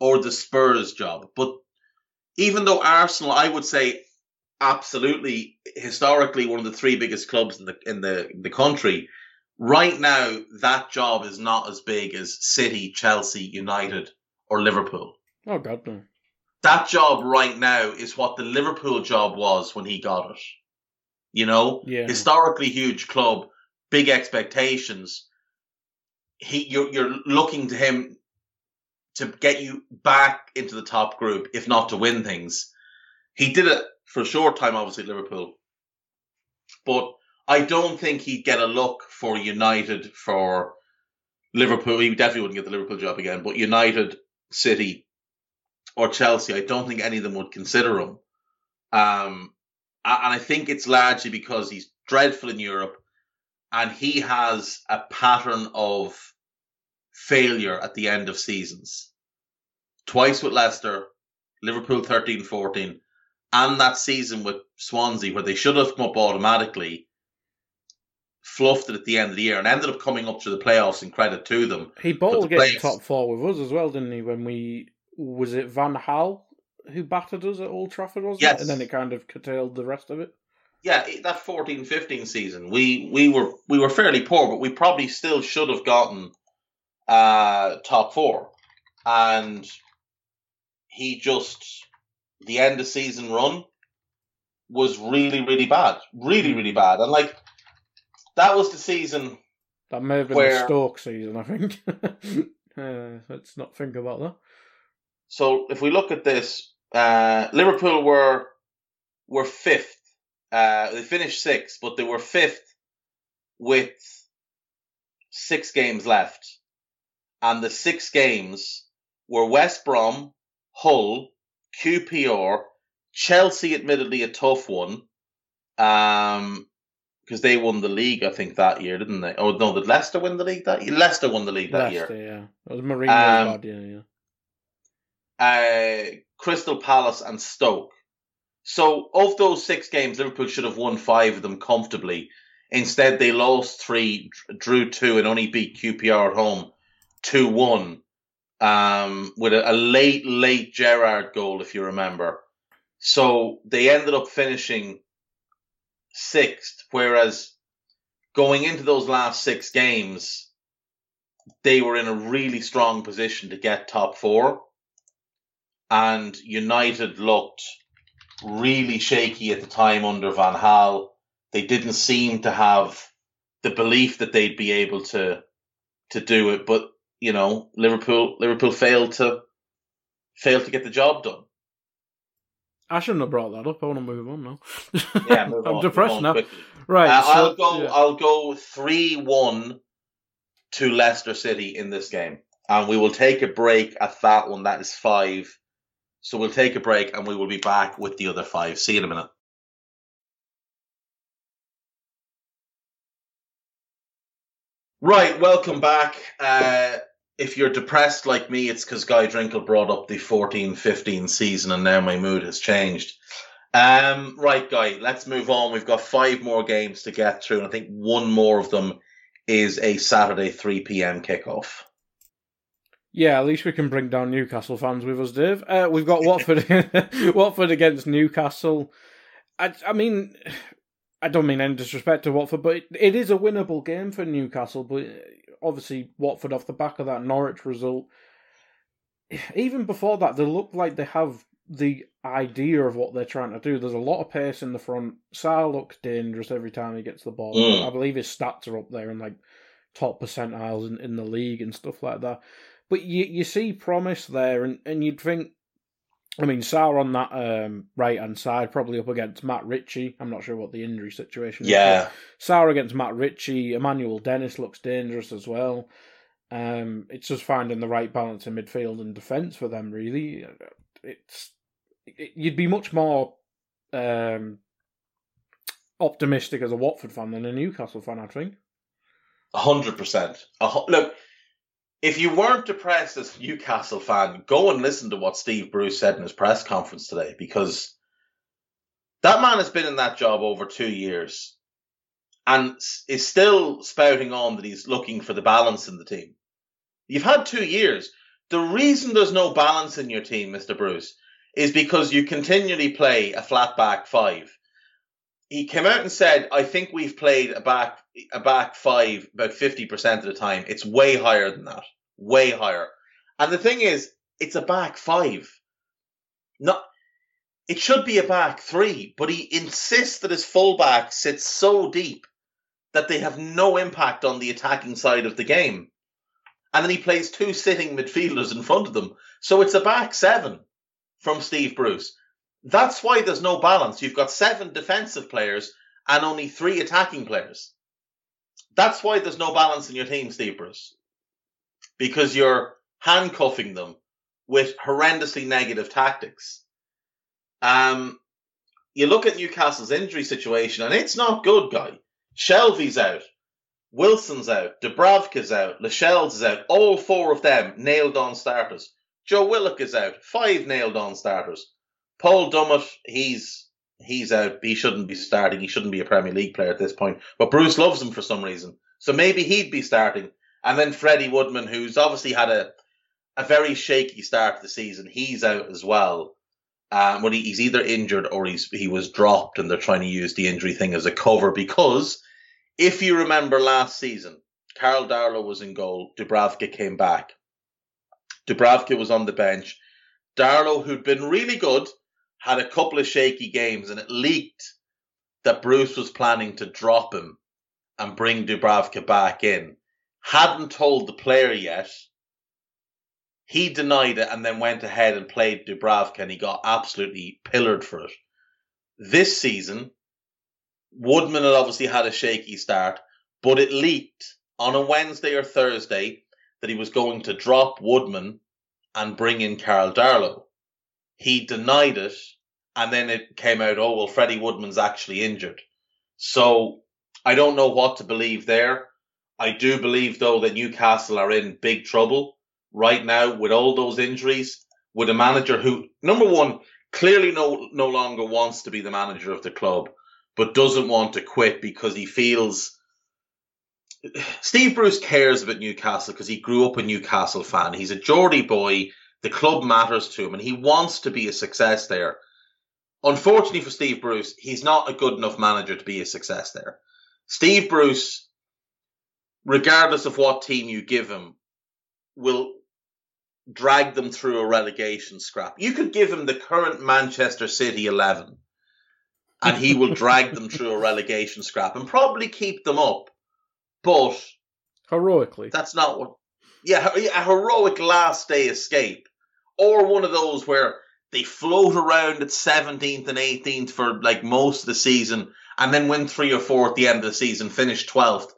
or the Spurs job, but even though Arsenal, I would say absolutely historically one of the three biggest clubs in the in the in the country. Right now, that job is not as big as City, Chelsea, United, or Liverpool. Oh God, no. That job right now is what the Liverpool job was when he got it. You know, Yeah. historically huge club, big expectations. He, you're you're looking to him to get you back into the top group, if not to win things. He did it for a short time, obviously, Liverpool. But I don't think he'd get a look for United, for Liverpool. He definitely wouldn't get the Liverpool job again, but United, City, or Chelsea, I don't think any of them would consider him. Um, and I think it's largely because he's dreadful in Europe and he has a pattern of failure at the end of seasons. Twice with Leicester, Liverpool 13 14, and that season with Swansea, where they should have come up automatically, fluffed it at the end of the year and ended up coming up to the playoffs and credit to them. He the getting players- top four with us as well, didn't he? When we was it Van Gaal who battered us at Old Trafford, was Yes. it? And then it kind of curtailed the rest of it. yeah, that 14-15 season, we we were we were fairly poor, but we probably still should have gotten uh top four. And he just the end of season run was really, really bad. Really, really bad. And like that was the season That may have been Where- the Stoke season, I think. <laughs> uh, let's not think about that. So if we look at this, uh, Liverpool were were fifth. Uh, they finished sixth, but they were fifth with six games left, and the six games were West Brom, Hull, QPR, Chelsea. Admittedly, a tough one, um, because they won the league. I think that year, didn't they? Oh no, did Leicester win the league that year? Leicester won the league that year. Yeah. It was Mourinho's Um, yeah, yeah. uh, Crystal Palace and Stoke. So of those six games, Liverpool should have won five of them comfortably. Instead, they lost three, drew two, and only beat QPR at home two one. Um, with a, a late, late Gerrard goal, if you remember. So they ended up finishing sixth, whereas going into those last six games, they were in a really strong position to get top four and United looked really shaky at the time under Van Gaal. They didn't seem to have the belief that they'd be able to to do it, but you know, Liverpool Liverpool failed to failed to get the job done. I shouldn't have brought that up. I want to move on now. Yeah, move <laughs> I'm on, depressed now. quickly. Right. Uh, so- I'll go. yeah. I'll go three one to Leicester City in this game, and we will take a break at that one. That is five. So we'll take a break, and we will be back with the other five. See you in a minute. Right, welcome back. Uh, if you're depressed like me, it's because Guy Drinkle brought up the 14-15 season, and now my mood has changed. Um, right, Guy, let's move on. We've got five more games to get through, and I think one more of them is a Saturday 3 p.m. kickoff. Yeah, at least we can bring down Newcastle fans with us, Dave. Uh, we've got Watford, <laughs> Watford against Newcastle. I, I mean, I don't mean any disrespect to Watford, but it, it is a winnable game for Newcastle. But obviously, Watford off the back of that Norwich result, even before that, they look like they have the idea of what they're trying to do. There's a lot of pace in the front. Sarr looks dangerous every time he gets the ball. Mm. I believe his stats are up there in like top percentiles in, in the league and stuff like that. But you you see promise there, and, and you'd think, I mean, Sarr on that um, right hand side, probably up against Matt Ritchie. I'm not sure what the injury situation is. Yeah, Sarr against Matt Ritchie. Emmanuel Dennis looks dangerous as well. Um, it's just finding the right balance in midfield and defence for them. Really, it's it, you'd be much more um, optimistic as a Watford fan than a Newcastle fan. I think. hundred percent. Look, if you weren't depressed as a Newcastle fan, go and listen to what Steve Bruce said in his press conference today, because that man has been in that job over two years, and is still spouting on that he's looking for the balance in the team. You've had two years. The reason there's no balance in your team, Mister Bruce, is because you continually play a flat back five. He came out and said, "I think we've played a back a back five about fifty percent of the time. It's way higher than that, way higher." And the thing is, it's a back five. Not, it should be a back three, but he insists that his fullback sits so deep that they have no impact on the attacking side of the game. And then he plays two sitting midfielders in front of them. So it's a back seven from Steve Bruce. That's why there's no balance. You've got seven defensive players and only three attacking players. That's why there's no balance in your team, Bruce. Because you're handcuffing them with horrendously negative tactics. Um, you look at Newcastle's injury situation, and it's not good, guy. Shelvey's out, Wilson's out, Dubravka's out, Lascelles is out. All four of them nailed on starters. Joe Willock is out, five nailed on starters. Paul Dummett, he's he's out. He shouldn't be starting. He shouldn't be a Premier League player at this point. But Bruce loves him for some reason, so maybe he'd be starting. And then Freddie Woodman, who's obviously had a a very shaky start to the season. He's out as well. Um, well, he, he's either injured or he's he was dropped, and they're trying to use the injury thing as a cover because if you remember last season, Karl Darlow was in goal. Dubravka came back. Dubravka was on the bench. Darlow, who'd been really good, had a couple of shaky games, and it leaked that Bruce was planning to drop him and bring Dubravka back in. Hadn't told the player yet, he denied it and then went ahead and played Dubravka and he got absolutely pillared for it. This season, Woodman had obviously had a shaky start, but it leaked on a Wednesday or Thursday that he was going to drop Woodman and bring in Karl Darlow. He denied it, and then it came out, oh, well, Freddie Woodman's actually injured. So I don't know what to believe there. I do believe, though, that Newcastle are in big trouble right now with all those injuries, with a manager who, number one, clearly no no longer wants to be the manager of the club, but doesn't want to quit because he feels. Steve Bruce cares about Newcastle because he grew up a Newcastle fan. He's a Geordie boy. The club matters to him, and he wants to be a success there. Unfortunately for Steve Bruce, he's not a good enough manager to be a success there. Steve Bruce, regardless of what team you give him, will drag them through a relegation scrap. You could give him the current Manchester City 11 and he will drag them <laughs> through a relegation scrap and probably keep them up. But heroically. That's not what yeah, a heroic last day escape or one of those where they float around at 17th and 18th for like most of the season and then win 3 or 4 at the end of the season, finish 12th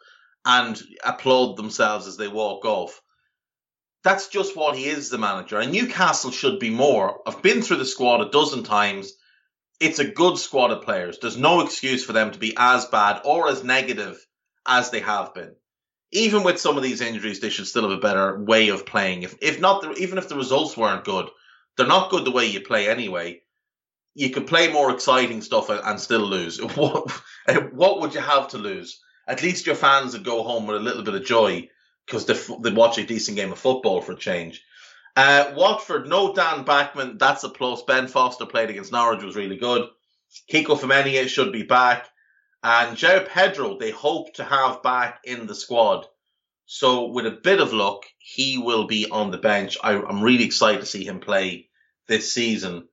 and applaud themselves as they walk off that's just what he is, the manager. And Newcastle should be more. I've been through the squad a dozen times. It's a good squad of players. There's no excuse for them to be as bad or as negative as they have been. Even with some of these injuries, they should still have a better way of playing. If if not, even if the results weren't good, they're not good the way you play anyway. You could play more exciting stuff and, and still lose. <laughs> What, what would you have to lose? At least your fans would go home with a little bit of joy because they, they watch a decent game of football for a change. Uh, Watford, no Dan Backman, that's a plus. Ben Foster played against Norwich, was really good. Kiko Femenia should be back. And João Pedro, they hope to have back in the squad. So, with a bit of luck, he will be on the bench. I, I'm really excited to see him play this season.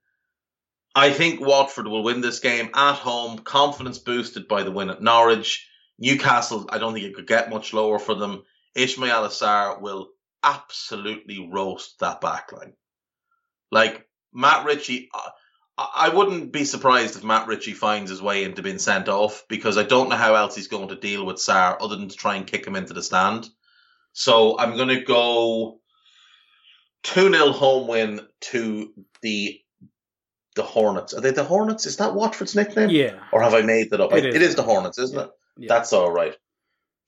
I think Watford will win this game at home, confidence boosted by the win at Norwich. Newcastle, I don't think it could get much lower for them. Ismaila Sarr will absolutely roast that backline. Like Matt Ritchie, uh, I wouldn't be surprised if Matt Ritchie finds his way into being sent off because I don't know how else he's going to deal with Sarr other than to try and kick him into the stand. So I'm going to go 2 0 home win to the the Hornets. Are they the Hornets? Is that Watford's nickname? Yeah. Or have I made that up? It it is. is the Hornets, isn't Yeah. it? Yeah. That's all right.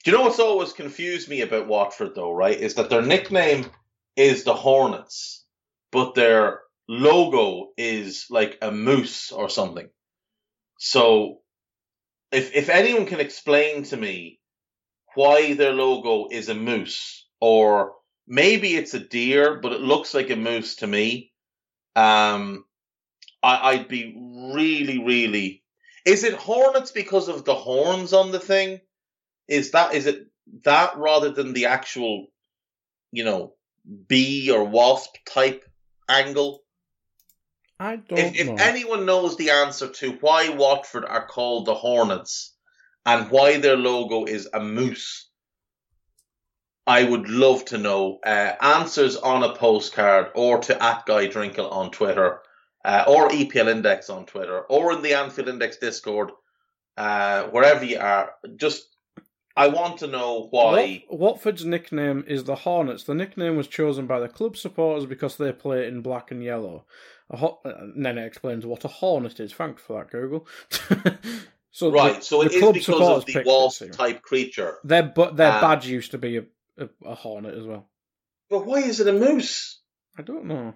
Do you know what's always confused me about Watford though, right? Is that their nickname is the Hornets, but their logo is like a moose or something. So if if anyone can explain to me why their logo is a moose, or maybe it's a deer, but it looks like a moose to me. Um I, I'd be really, really. Is it hornets because of the horns on the thing? Is that is it that rather than the actual, you know, bee or wasp type angle? I don't If, if know. anyone knows the answer to why Watford are called the Hornets and why their logo is a moose, I would love to know. Uh, answers on a postcard or to at Guy Drinkle on Twitter uh, or EPL Index on Twitter or in the Anfield Index Discord, uh, wherever you are. Just, I want to know why. Wat- Watford's nickname is the Hornets. The nickname was chosen by the club supporters because they play in black and yellow. A ho- uh, and then it explains what a hornet is. Thanks for that, Google. <laughs> so Right, the- so it is because of the wasp-type creature. Their but their Ah. badge used to be a, a, a hornet as well. But why is it a moose? I don't know.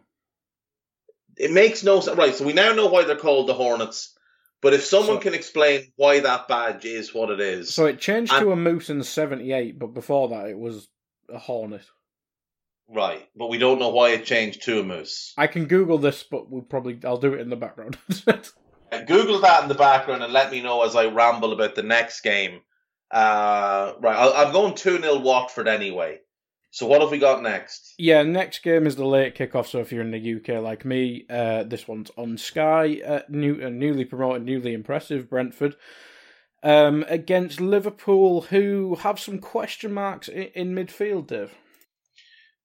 It makes no sense. Right, so we now know why they're called the Hornets. But if someone So- can explain why that badge is what it is, So it changed And- to a moose in '78, but before that it was a hornet. Right? But we don't know why it changed to a moose. I can Google this, but we'll probably I'll do it in the background. <laughs> Google that in the background and let me know as I ramble about the next game. Uh, right, I'll, I'm going two 0 Watford anyway. So what have we got next? Yeah, next game is the late kickoff. So if you're in the UK like me, uh, this one's on Sky. Uh, new, uh, newly promoted, newly impressive Brentford um, against Liverpool, who have some question marks in, in midfield. Dave.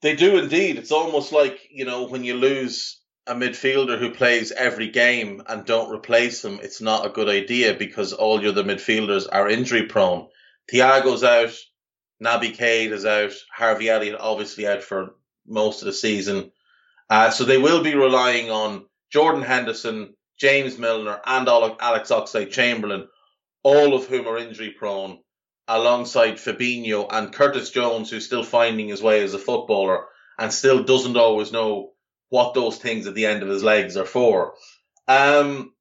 They do indeed. It's almost like you know when you lose a midfielder who plays every game and don't replace them, it's not a good idea because all your other midfielders are injury prone. Thiago's out, Naby Keita is out, Harvey Elliott obviously out for most of the season. Uh, so they will be relying on Jordan Henderson, James Milner, and Alex Oxlade Chamberlain, all of whom are injury prone, alongside Fabinho and Curtis Jones, who's still finding his way as a footballer and still doesn't always know what those things at the end of his legs are for. Um,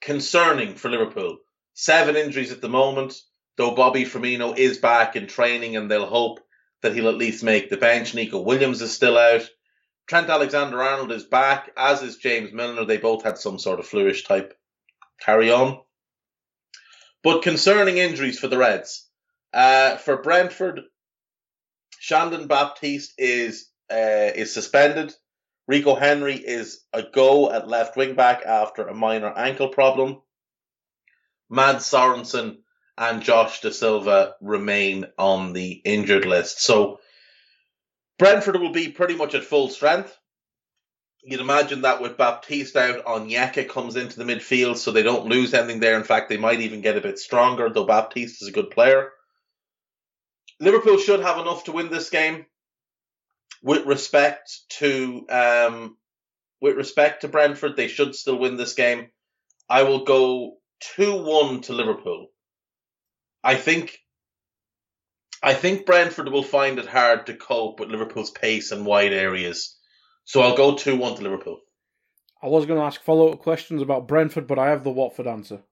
concerning for Liverpool. Seven injuries at the moment, though Bobby Firmino is back in training and they'll hope that he'll at least make the bench. Neco Williams is still out. Trent Alexander Arnold is back, as is James Milner. They both had some sort of fluish type carry on. But concerning injuries for the Reds, uh, for Brentford, Shandon Baptiste is uh, is suspended. Rico Henry is a go at left wing back after a minor ankle problem. Mads Sorensen and Josh Dasilva remain on the injured list. So Brentford will be pretty much at full strength. You'd imagine that with Baptiste out, Onyeka comes into the midfield so they don't lose anything there. In fact, they might even get a bit stronger, though Baptiste is a good player. Liverpool should have enough to win this game. With respect to um, with respect to Brentford, they should still win this game. I will go two one to Liverpool. I think I think Brentford will find it hard to cope with Liverpool's pace and wide areas. So I'll go two one to Liverpool. I was going to ask follow up questions about Brentford, but I have the Watford answer.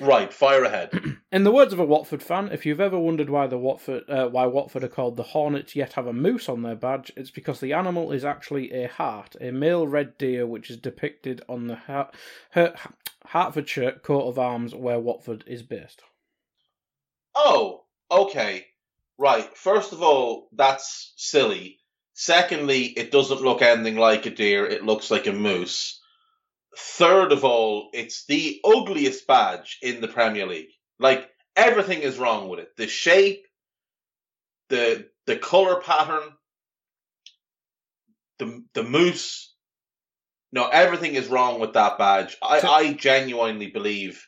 Right, fire ahead. <clears throat> In the words of a Watford fan, if you've ever wondered why the Watford uh, why Watford are called the Hornets yet have a moose on their badge, it's because the animal is actually a hart, a male red deer which is depicted on the Hert- Hert- Hertfordshire coat of arms where Watford is based. Oh, okay. Right. First of all, that's silly. Secondly, it doesn't look anything like a deer. It looks like a moose. Third of all, it's the ugliest badge in the Premier League. Like everything is wrong with it. The shape, the the color pattern, the the moose. No, everything is wrong with that badge. I, I genuinely believe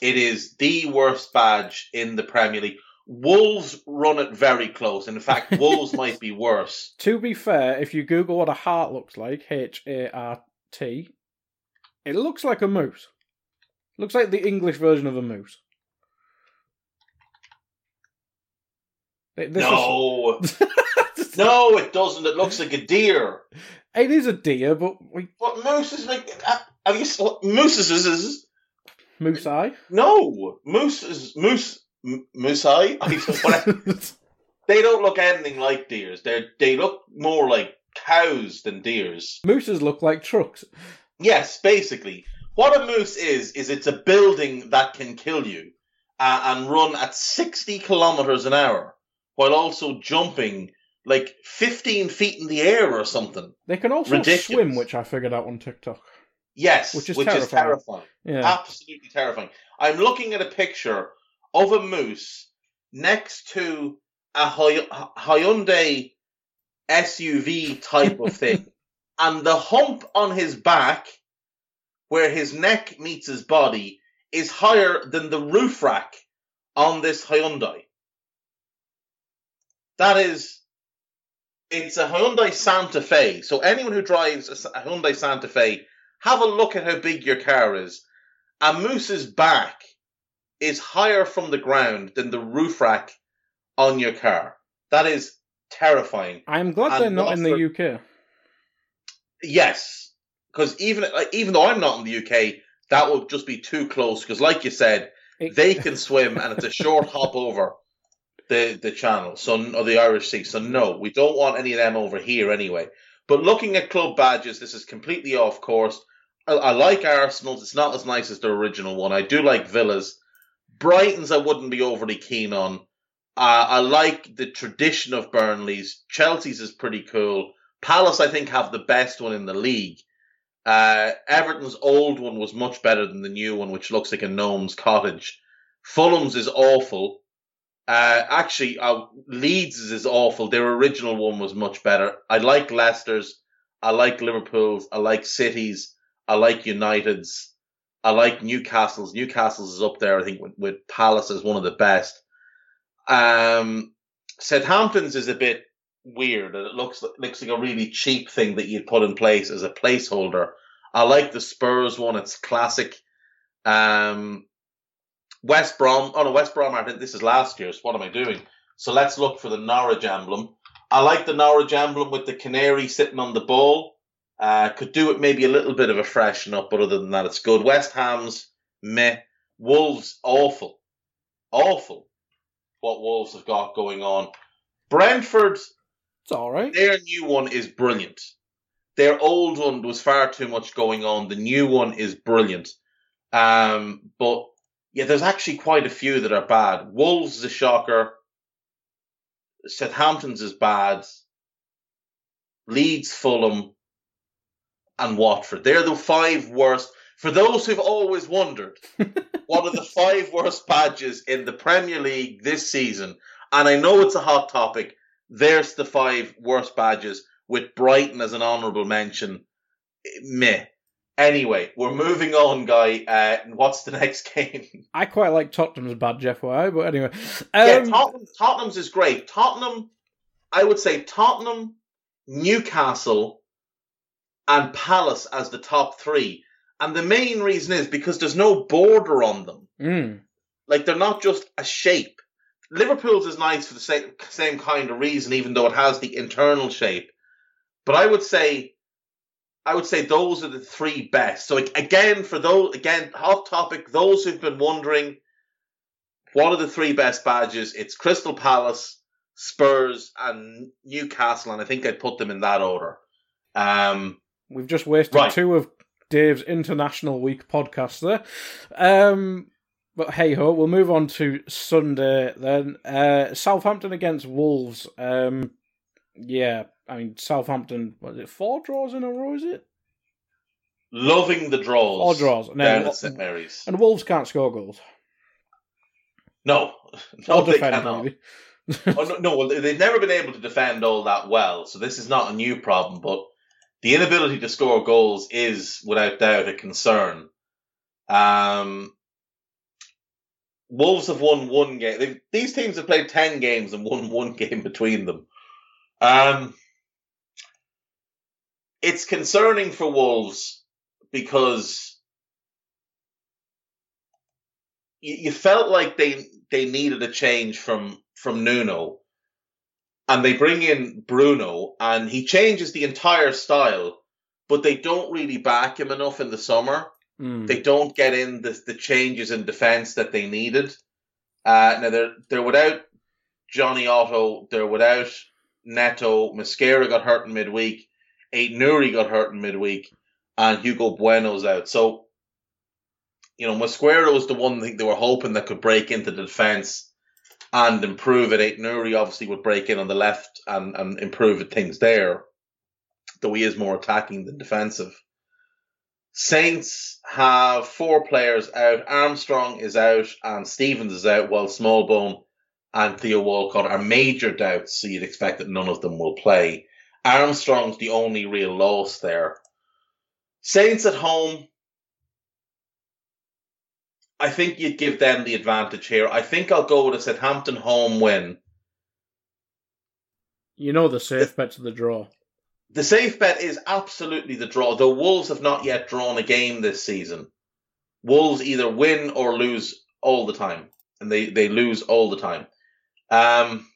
it is the worst badge in the Premier League. Wolves run it very close. In fact, Wolves <laughs> might be worse. To be fair, if you Google what a hart looks like, H A R T, it looks like a moose. Looks like the English version of a moose. This no, is... <laughs> no, it doesn't. It looks like a deer. it is a deer, but we What moose is like? uh, Have you s- mooses? Is, is moose eye. no moose is moose m- moose. <laughs> I they don't look anything like deers. They they look more like cows than deers. Mooses look like trucks. Yes, basically. What a moose is, is it's a building that can kill you uh, and run at 60 kilometers an hour while also jumping like 15 feet in the air or something. They can also Ridiculous. swim, which I figured out on TikTok. Yes, Which is is terrifying. terrifying. Yeah. Absolutely terrifying. I'm looking at a picture of a moose next to a Hyundai SUV type of thing, <laughs> and the hump on his back, where his neck meets his body, is higher than the roof rack on this Hyundai. That is, it's a Hyundai Santa Fe. So anyone who drives a Hyundai Santa Fe, have a look at how big your car is. A moose's back is higher from the ground than the roof rack on your car. That is terrifying. I'm glad And they're not in the UK. Yes, because even like, even though I'm not in the UK, that would just be too close. Because, like you said, It- they can swim, and it's a short <laughs> hop over the the channel, so or the Irish Sea. So no, we don't want any of them over here anyway. But looking at club badges, this is completely off course. I, I like Arsenal's. It's not as nice as the original one. I do like Villa's. Brighton's I wouldn't be overly keen on. Uh, I like the tradition of Burnley's. Chelsea's is pretty cool. Palace, I think, have the best one in the league. Uh, Everton's old one was much better than the new one, which looks like a gnome's cottage. Fulham's is awful. Uh, actually, uh, Leeds' is awful. Their original one was much better. I like Leicester's. I like Liverpool's. I like City's. I like United's. I like Newcastle's. Newcastle's is up there, I think, with, with Palace as one of the best. Um, Southampton's is a bit weird, and it looks looks like a really cheap thing that you'd put in place as a placeholder. I like the Spurs one; it's classic. Um, West Brom. Oh no, West Brom. I think this is last year's. What am I doing? So let's look for the Norwich emblem. I like the Norwich emblem with the canary sitting on the ball. Uh, could do it maybe a little bit of a freshen up, but other than that, it's good. West Ham's meh. Wolves awful, awful. What Wolves have got going on. Brentford It's all right. their new one is brilliant. Their old one was far too much going on. The new one is brilliant. Um, but yeah, there's actually quite a few that are bad. Wolves is a shocker. Southampton's is bad. Leeds, Fulham, and Watford. They're the five worst. For those who've always wondered, <laughs> what are the five worst badges in the Premier League this season? And I know it's a hot topic. There's the five worst badges with Brighton as an honourable mention. Meh. Anyway, we're moving on, guy. Uh, what's the <laughs> next game? I quite like Tottenham's badge, FYI, but anyway. yeah, Um, Tottenham, Tottenham's is great. Tottenham, I would say Tottenham, Newcastle, and Palace as the top three. And the main reason is because there's no border on them. mm, Like they're not just a shape. Liverpool's is nice for the same same kind of reason, even though it has the internal shape. But I would say, I would say those are the three best. So again, for those again hot topic, those who've been wondering, what are the three best badges? It's Crystal Palace, Spurs, and Newcastle, and I think I'd put them in that order. Um, we've just wasted Right. two of Dave's International Week podcasts there. Um, but hey ho, we'll move on to Sunday then. Uh, Southampton against Wolves. Um, yeah, I mean Southampton. Was it four draws in a row? Is it loving the draws. four draws? And, down at St Mary's. and Wolves can't score goals. No, <laughs> no, or they defend cannot. oh, no, no, well, they've never been able to defend all that well, so this is not a new problem. But the inability to score goals is, without doubt, a concern. Um, Wolves have won one game. They've, these teams have played ten games and won <laughs> one game between them. Um, it's concerning for Wolves because you, you felt like they they needed a change from from Nuno, and they bring in Bruno, and he changes the entire style, but they don't really back him enough in the summer. Mm. They don't get in the the changes in defense that they needed. Uh, now they're they're without Jonny Otto, they're without Neto. Mosquera got hurt in midweek. Aït-Nouri got hurt in midweek. and Hugo Bueno's out. So, you know, Mosquera was the one thing they were hoping that could break into the defence and improve it. Aït-Nouri obviously would break in on the left and, and improve things there, though he is more attacking than defensive. Saints have four players out. Armstrong is out and Stephens is out, while Smallbone and Theo Walcott are major doubts, so you'd expect that none of them will play. Armstrong's the only real loss there. Saints at home, I think you'd give them the advantage here. I think I'll go with a Southampton home win. You know the safe bet to the draw. The safe bet is absolutely the draw. The Wolves have not yet drawn a game this season. Wolves either win or lose all the time, and they, they lose all the time. Um,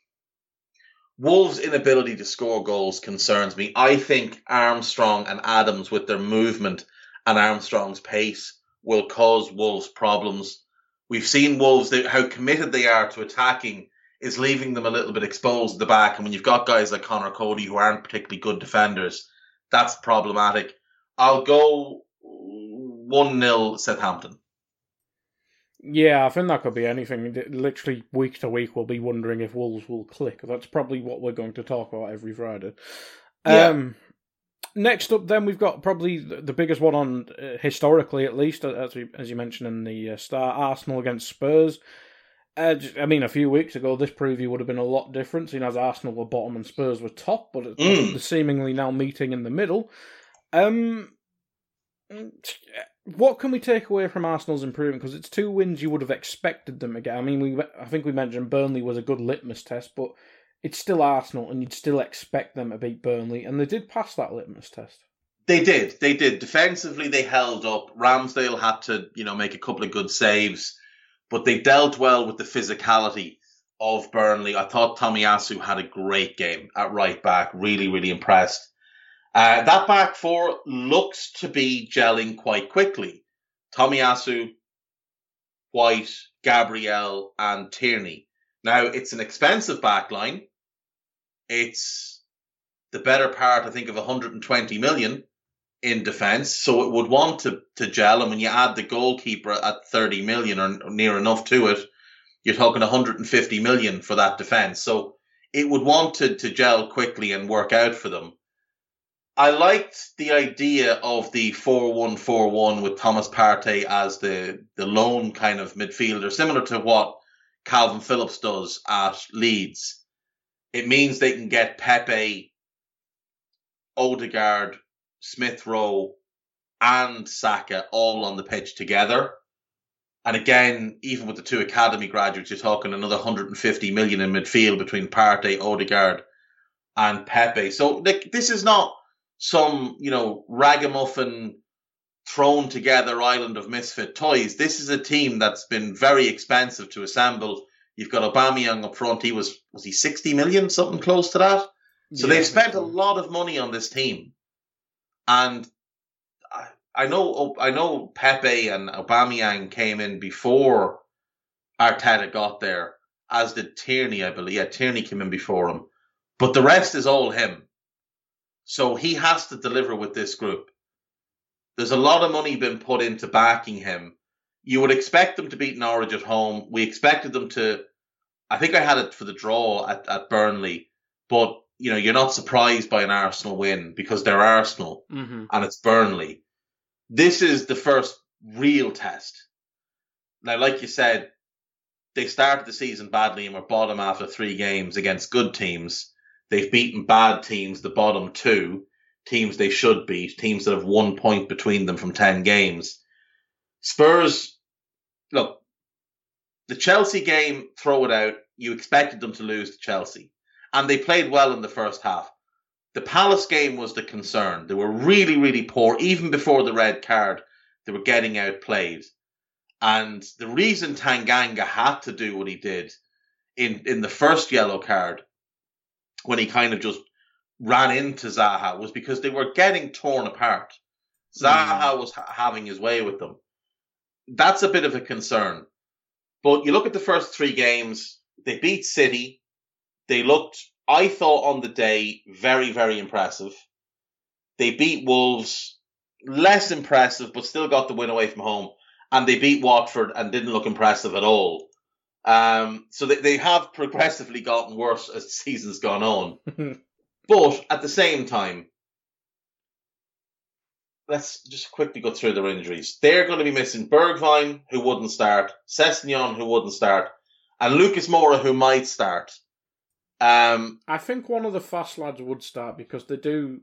Wolves' inability to score goals concerns me. I think Armstrong and Adams, with their movement and Armstrong's pace, will cause Wolves problems. We've seen Wolves, how committed they are to attacking is leaving them a little bit exposed at the back. And when you've got guys like Conor Coady who aren't particularly good defenders, that's problematic. I'll go 1 0 Southampton. Yeah, I think that could be anything. Literally, week to week, we'll be wondering if Wolves will click. That's probably what we're going to talk about every Friday. Yeah. Um, next up, then we've got probably the biggest one on uh, historically, at least, as we, as you mentioned in the uh, start, Arsenal against Spurs. Uh, I mean, a few weeks ago, this preview would have been a lot different, seeing as Arsenal were bottom and Spurs were top, but mm. seemingly now meeting in the middle. Um, what can we take away from Arsenal's improvement? Because it's two wins you would have expected them to get. I mean, we I think we mentioned Burnley was a good litmus test, but it's still Arsenal, and you'd still expect them to beat Burnley, and they did pass that litmus test. They did. They did. Defensively, they held up. Ramsdale had to, you know, make a couple of good saves but they dealt well with the physicality of Burnley. I thought Tomiyasu had a great game at right back. Really, really impressed. Uh, that back four looks to be gelling quite quickly. Tomiyasu, White, Gabriel, and Tierney. Now, it's an expensive back line. It's the better part, I think, of 120 million in defence, so it would want to, to gel. And when you add the goalkeeper at 30 million or near enough to it, you're talking 150 million for that defence. So it would want to, to gel quickly and work out for them. I liked the idea of the 4-1-4-1 with Thomas Partey as the, the lone kind of midfielder, similar to what Kalvin Phillips does at Leeds. It means they can get Pepe, Odegaard, Smith Rowe, and Saka all on the pitch together. And again, even with the two academy graduates, you're talking another 150 million in midfield between Partey, Odegaard, and Pepe. So like, this is not some, you know, ragamuffin thrown together island of misfit toys. This is a team that's been very expensive to assemble. You've got Aubameyang up front. He was was he 60 million, something close to that. So yeah. they've spent a lot of money on this team. And I, I know I know Pepe and Aubameyang came in before Arteta got there, as did Tierney, I believe. Yeah, Tierney came in before him. But the rest is all him. So he has to deliver with this group. There's a lot of money been put into backing him. You would expect them to beat Norwich at home. We expected them to. I think I had it for the draw at, at Burnley, but you know, you're not surprised by an Arsenal win because they're Arsenal mm-hmm. and it's Burnley. This is the first real test. Now, like you said, they started the season badly and were bottom after three games against good teams. They've beaten bad teams, the bottom two, teams they should beat, teams that have one point between them from 10 games. Spurs, look, the Chelsea game, throw it out. You expected them to lose to Chelsea and they played well in the first half. The Palace game was the concern. They were really, really poor. Even before the red card, they were getting outplayed. And the reason Tanganga had to do what he did in, in the first yellow card, when he kind of just ran into Zaha, was because they were getting torn apart. Zaha mm. was ha- having his way with them. That's a bit of a concern. But you look at the first three games, they beat City, they looked, I thought, on the day very, very impressive. They beat Wolves less impressive, but still got the win away from home. And they beat Watford and didn't look impressive at all. Um, so they, they have progressively gotten worse as the <laughs> season's gone on. <laughs> but at the same time, let's just quickly go through their injuries. They're going to be missing Bergwijn, who wouldn't start, Sessegnon, who wouldn't start, and Lucas Moura, who might start. Um, I think one of the fast lads would start because they do.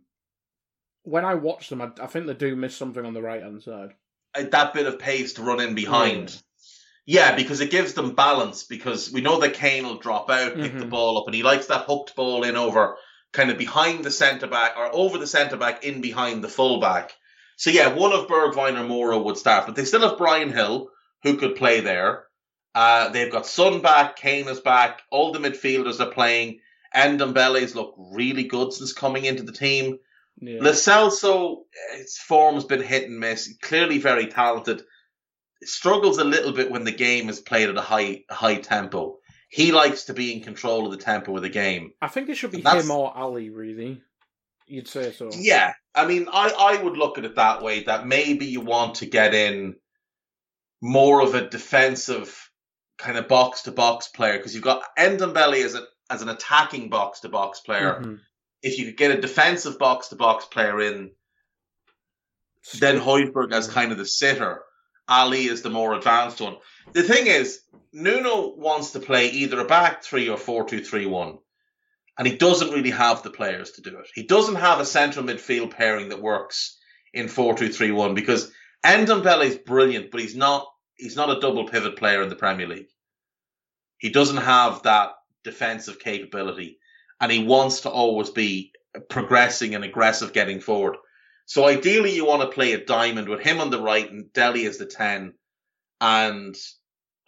When I watch them, I, I think they do miss something on the right hand side. That bit of pace to run in behind. Yeah. yeah. because it gives them balance. Because we know that Kane will drop out, pick mm-hmm. the ball up, and he likes that hooked ball in over kind of behind the centre back or over the centre back in behind the full back. So yeah, one of Bergwijn or Moura would start, but they still have Bryan Gil who could play there. Uh, they've got Sun back, Kane is back, all the midfielders are playing. Ndombele's look really good since coming into the team. Yeah. His form's been hit and miss. Clearly very talented. Struggles a little bit when the game is played at a high high tempo. He likes to be in control of the tempo of the game. I think it should be him or Alli, really. You'd say so. Yeah. I mean, I, I would look at it that way that maybe you want to get in more of a defensive kind of box to box player because you've got Ndombele as a as an attacking box to box player. Mm-hmm. If you could get a defensive box to box player in, then Højbjerg as kind of the sitter, Alli is the more advanced one. The thing is, Nuno wants to play either a back three or four two three one, and he doesn't really have the players to do it. He doesn't have a central midfield pairing that works in four two three one because Ndombele is brilliant, but he's not he's not a double pivot player in the Premier League. He doesn't have that defensive capability, and he wants to always be progressing and aggressive getting forward. So ideally, you want to play a diamond with him on the right and Dele as the 10 and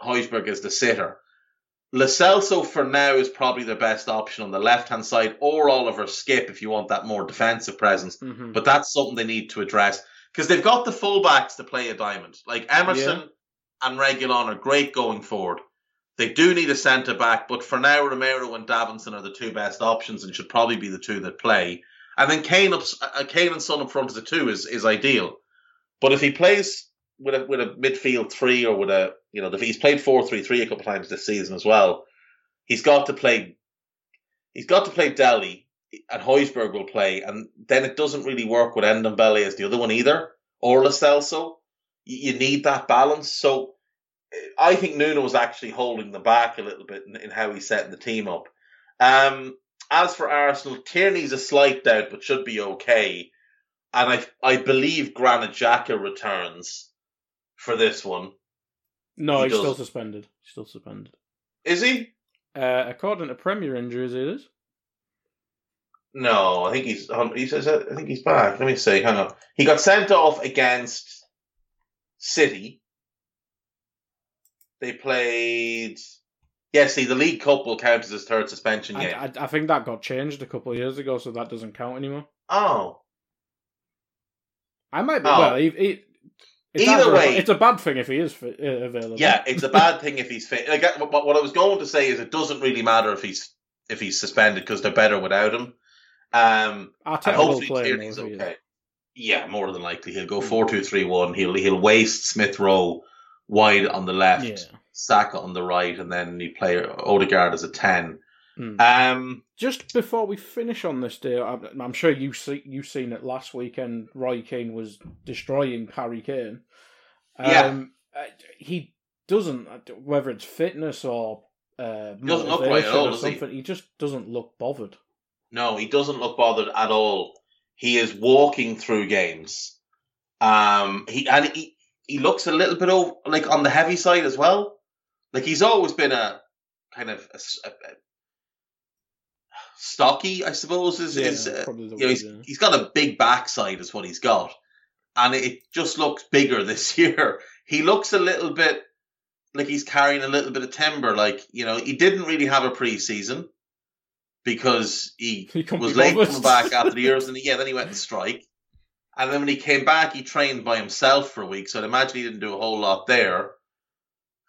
Højbjerg as the sitter. Lo Celso for now is probably the best option on the left hand side, or Oliver Skipp if you want that more defensive presence. Mm-hmm. But that's something they need to address because they've got the fullbacks to play a diamond. Like Emerson, yeah and Reguilón are great going forward. They do need a centre back, but for now, Romero and Davinson are the two best options and should probably be the two that play. And then Kane, up, uh, Kane and Son up front as a two is, is ideal. But if he plays with a with a midfield three or with a you know he's played four three three a couple of times this season as well, he's got to play. He's got to play Dele and Højbjerg will play, and then it doesn't really work with Ndombele as the other one either, or Lo Celso you need that balance. So I think Nuno was actually holding them back a little bit in, in how he's setting the team up. Um, as for Arsenal, Tierney's a slight doubt, but should be okay. And I I believe Granit Xhaka returns for this one. No, he he's does. still suspended. He's still suspended. Is he? Uh, according to Premier injuries, it is. No, I think he's. He says. I think he's back. Let me see. Hang on. He got sent off against City. They played. Yeah, see, the League Cup will count as his third suspension game. I, I, I think that got changed a couple of years ago, so that doesn't count anymore. Oh. I might be. Oh. Well, he, he, Either way, it's a bad thing if he is fit, uh, available. Yeah, it's a bad thing if he's fit. Like, what, what I was going to say is, it doesn't really matter if he's if he's suspended because they're better without him. Um, and hopefully Tierney's okay yeah, more than likely he'll go hmm. four two three one. He'll he'll waste Smith Rowe wide on the left, yeah. Saka on the right, and then you play Odegaard as a ten. Mm. Um, just before we finish on this deal, I'm, I'm sure you see you seen it last weekend. Roy Keane was destroying Harry Kane. Um, yeah, uh, he doesn't whether it's fitness or uh, doesn't look right at all, something. He? he just doesn't look bothered. No, he doesn't look bothered at all. He is walking through games. Um, he and he he looks a little bit over, like on the heavy side as well. Like he's always been a kind of a, a, a stocky, I suppose. Is, yeah, is uh, you know, he's, yeah. he's got a big backside, is what he's got, and it just looks bigger this <laughs> year. He looks a little bit like he's carrying a little bit of timber. Like you know, he didn't really have a preseason because he, <laughs> he was late coming back after the years, and yeah, then he went on strike. And then when he came back, he trained by himself for a week. So I'd imagine he didn't do a whole lot there.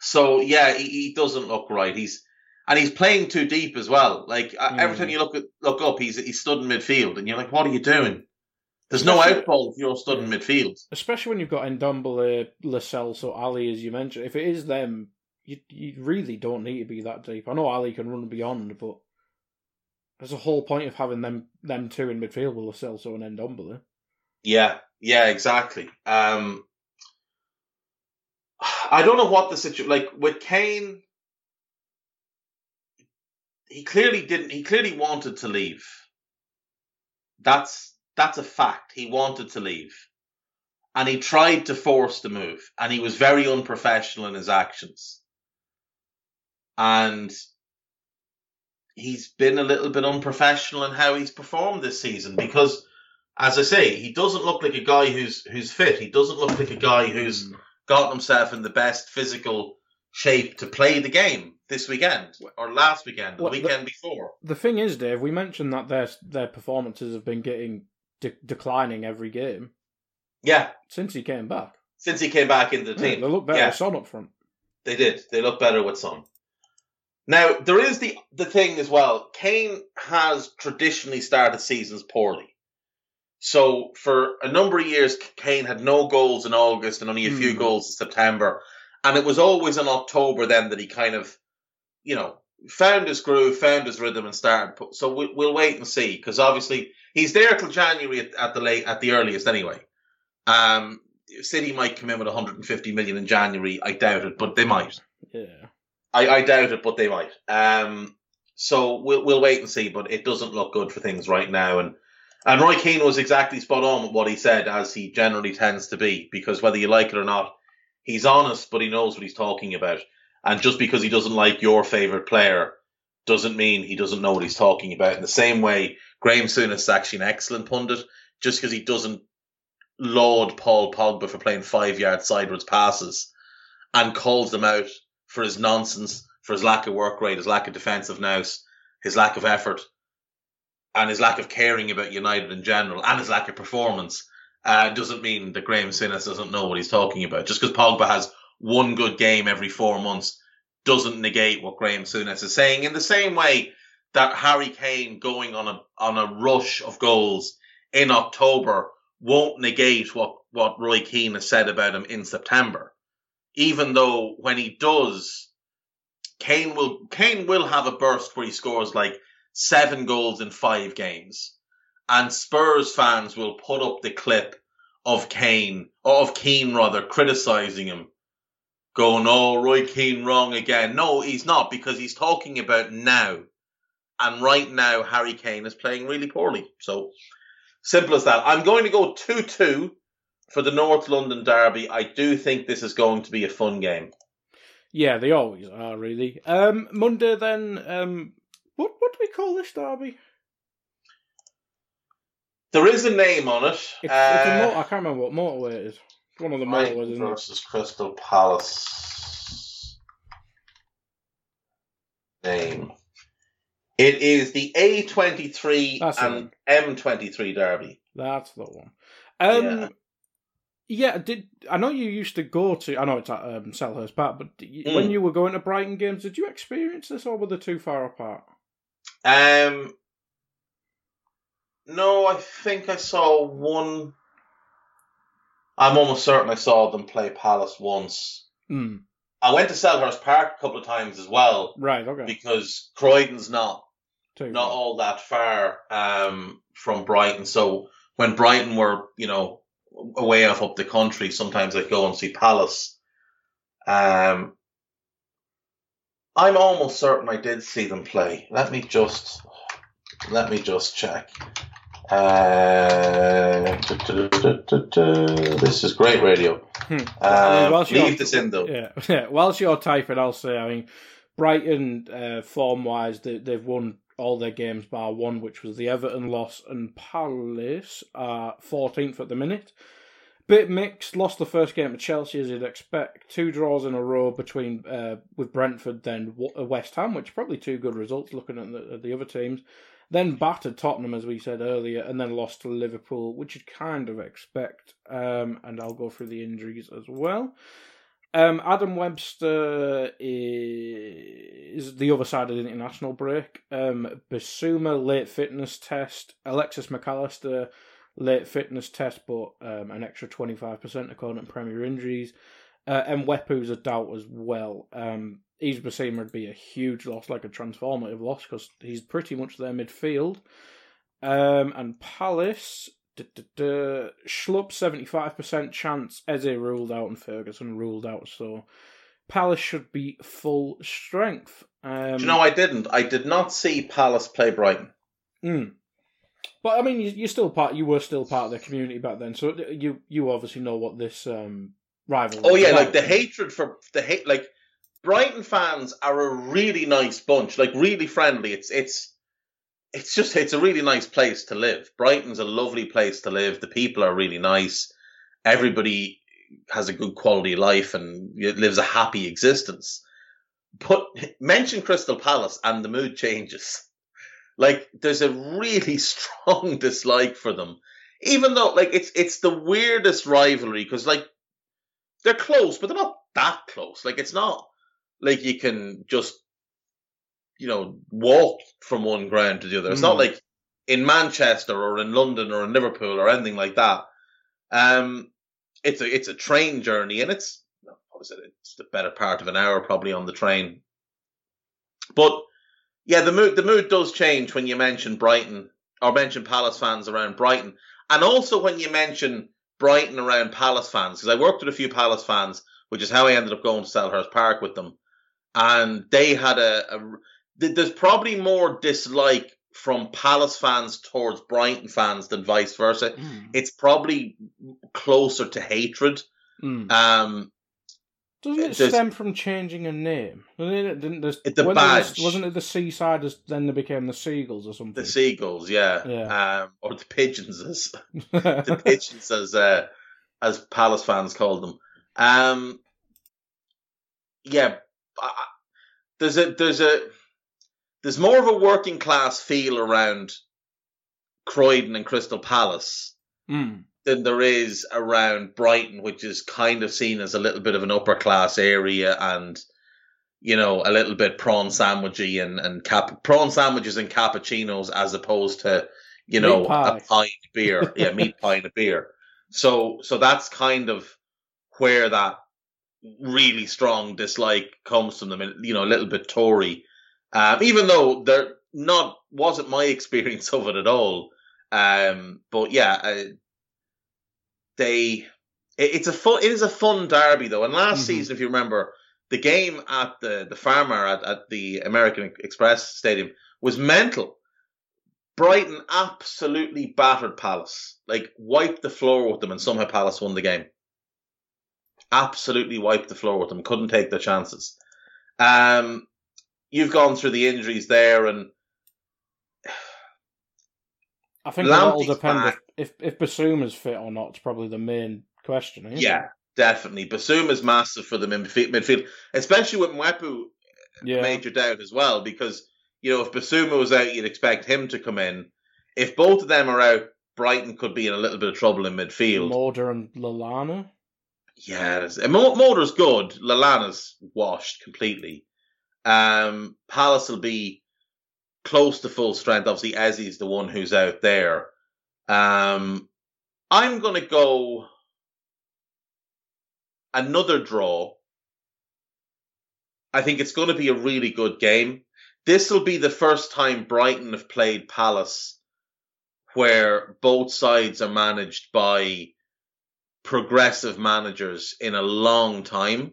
So yeah, he, he doesn't look right. He's and he's playing too deep as well. Like mm. every time you look at, look up, he's he's stood in midfield, and you're like, what are you doing? There's no outball if you're stood in midfield. Especially when you've got Ndombele, Lo Celso, or Alli, as you mentioned. If it is them, you you really don't need to be that deep. I know Alli can run beyond, but there's a whole point of having them them two in midfield with Lo Celso and Ndombele. Yeah, yeah, exactly. Um, <sighs> I don't know what the situation like with Kane. He clearly didn't. He clearly wanted to leave. That's that's a fact. He wanted to leave, and he tried to force the move, and he was very unprofessional in his actions. And he's been a little bit unprofessional in how he's performed this season because, as I say, he doesn't look like a guy who's who's fit. He doesn't look like a guy who's mm. gotten himself in the best physical shape to play the game this weekend or last weekend, the weekend the, before. The thing is, Dave, we mentioned that their their performances have been getting de- declining every game. Yeah, since he came back. Since he came back into the team, they look better yeah. with Son up front. They did. They look better with Son. Now there is the the thing as well. Kane has traditionally started seasons poorly. So for a number of years, Kane had no goals in August and only a few mm. goals in September, and it was always in October then that he kind of, you know, found his groove, found his rhythm, and started. So we, will wait and see because obviously he's there till January at, at, the late at the earliest anyway. Um, City might come in with 150 million in January. I doubt it, but they might. Yeah, I, I doubt it, but they might. Um, so we'll we'll wait and see. But it doesn't look good for things right now, and and Roy Keane was exactly spot on with what he said, as he generally tends to be, because whether you like it or not, he's honest, but he knows what he's talking about. And just because he doesn't like your favourite player doesn't mean he doesn't know what he's talking about. In the same way, Graham Souness is actually an excellent pundit, just because he doesn't laud Paul Pogba for playing five yard sideways passes and calls them out for his nonsense, for his lack of work rate, his lack of defensive nous, his lack of effort and his lack of caring about United in general and his lack of performance uh, doesn't mean that Graham Souness doesn't know what he's talking about. Just because Pogba has one good game every four months doesn't negate what Graham Souness is saying. In the same way that Harry Kane going on a on a rush of goals in October won't negate what what Roy Keane has said about him in September. Even though when he does, Kane will Kane will have a burst where he scores like seven goals in five games. And Spurs fans will put up the clip of Kane, or of Keane rather, criticizing him, going, oh, Roy Keane wrong again. No, he's not, because he's talking about now. And right now, Harry Kane is playing really poorly. So, simple as that. I'm going to go 2 2 for the North London Derby. I do think this is going to be a fun game. Yeah, they always are, really. Um, Monday, then, um, what what do we call this derby? There is a name on it. It's, uh, it's a motor, I can't remember what motorway it is. One of the motorways, isn't versus it? Crystal Palace. Name. It is the A23 That's and M23 derby. That's the one. Um, yeah. Yeah, did I know you used to go to? I know it's at um, Selhurst Park, but you, mm. when you were going to Brighton games, did you experience this, or were they too far apart? Um, no, I think I saw one. I'm almost certain I saw them play Palace once. Mm. I went to Selhurst Park a couple of times as well. Right. Okay. Because Croydon's not Too not all that far um, from Brighton. So when Brighton were, you know, away off up the country, sometimes I'd go and see Palace. Um, I'm almost certain I did see them play. Let me just let me just check. Uh, this is great radio. Hmm. Um, I mean, leave this in though. Yeah, <laughs> yeah. Whilst you're typing, I'll say. I mean, Brighton, uh, form wise, they, they've won all their games bar one, which was the Everton loss, and Palace are 14th at the minute. Bit mixed. Lost the first game to Chelsea as you'd expect. Two draws in a row between uh, with Brentford, then uh, West Ham, which are probably two good results looking at the, at the other teams. Then battered Tottenham as we said earlier, and then lost to Liverpool, which you'd kind of expect. Um, and I'll go through the injuries as well. Um, Adam Webster is the other side of the international break. Um, Bissouma late fitness test. Alexis Mac Allister late fitness test, but um, an extra 25% according to Premier Injuries. Uh, and Mwepu's a doubt as well. Um, Yves Bissouma would be a huge loss, like a transformative loss, because he's pretty much their midfield. Um, and Palace, Schlupp 75% chance, Eze ruled out, and Ferguson ruled out. So Palace should be full strength. Um, Do you know, I didn't. I did not see Palace play Brighton. Mm. But I mean, you, you're still part. You were still part of the community back then, so you you obviously know what this um, rivalry. Oh yeah, like the hatred for the hate. Like Brighton fans are a really nice bunch. Like really friendly. It's it's it's just it's a really nice place to live. Brighton's a lovely place to live. The people are really nice. Everybody has a good quality life and lives a happy existence. But <laughs> mention Crystal Palace and the mood changes. <laughs> Like there's a really <laughs> strong dislike for them, even though like it's it's the weirdest rivalry because like they're close, but they're not that close. Like it's not like you can just you know walk from one ground to the other. It's mm. not like in Manchester or in London or in Liverpool or anything like that. Um, it's a it's a train journey and it's what is it? It's the better part of an hour probably on the train. But yeah, the mood the mood does change when you mention Brighton or mention Palace fans around Brighton, and also when you mention Brighton around Palace fans. Because I worked with a few Palace fans, which is how I ended up going to Selhurst Park with them, and they had a, a there's probably more dislike from Palace fans towards Brighton fans than vice versa. Mm. It's probably closer to hatred. Mm. Um, doesn't it stem from changing a name? Didn't it, the badge. wasn't it the seaside as then they became the seagulls or something? The seagulls, yeah. yeah. Um, or the pigeons as <laughs> the pigeons as uh, as Palace fans called them. Um, yeah, I, there's a there's a there's more of a working class feel around Croydon and Crystal Palace. Mm than there is around Brighton, which is kind of seen as a little bit of an upper class area and you know a little bit prawn sandwichy and and cap- prawn sandwiches and cappuccinos as opposed to you know a pint of beer, yeah, meat pie and a beer. <laughs> So so that's kind of where that really strong dislike comes from them, you know, a little bit Tory. Um, even though they're not wasn't my <laughs> experience of it at all. Um, but yeah, uh, they it, it's a fun it is a fun derby though. And last mm-hmm. season, if you remember, the game at the the Falmer at, at the American Express Stadium was mental. Brighton absolutely battered Palace, like wiped the floor with them, and somehow Palace won the game. Absolutely wiped the floor with them, couldn't take their chances. Um, you've gone through the injuries there, and I think that will depend if, if if Bissouma's fit or not. It's probably the main question. yeah, it? definitely. Bissouma's massive for the midfield, especially with Mwepu yeah. major doubt as well. Because you know, if Bissouma was out, you'd expect him to come in. If both of them are out, Brighton could be in a little bit of trouble in midfield. Moder and Lallana. Yeah, Moder's good. Lallana's washed completely. Um, Palace will be close to full strength. Obviously, Eze's the one who's out there. Um, I'm going to go another draw. I think it's going to be a really good game. This will be the first time Brighton have played Palace where both sides are managed by progressive managers in a long time.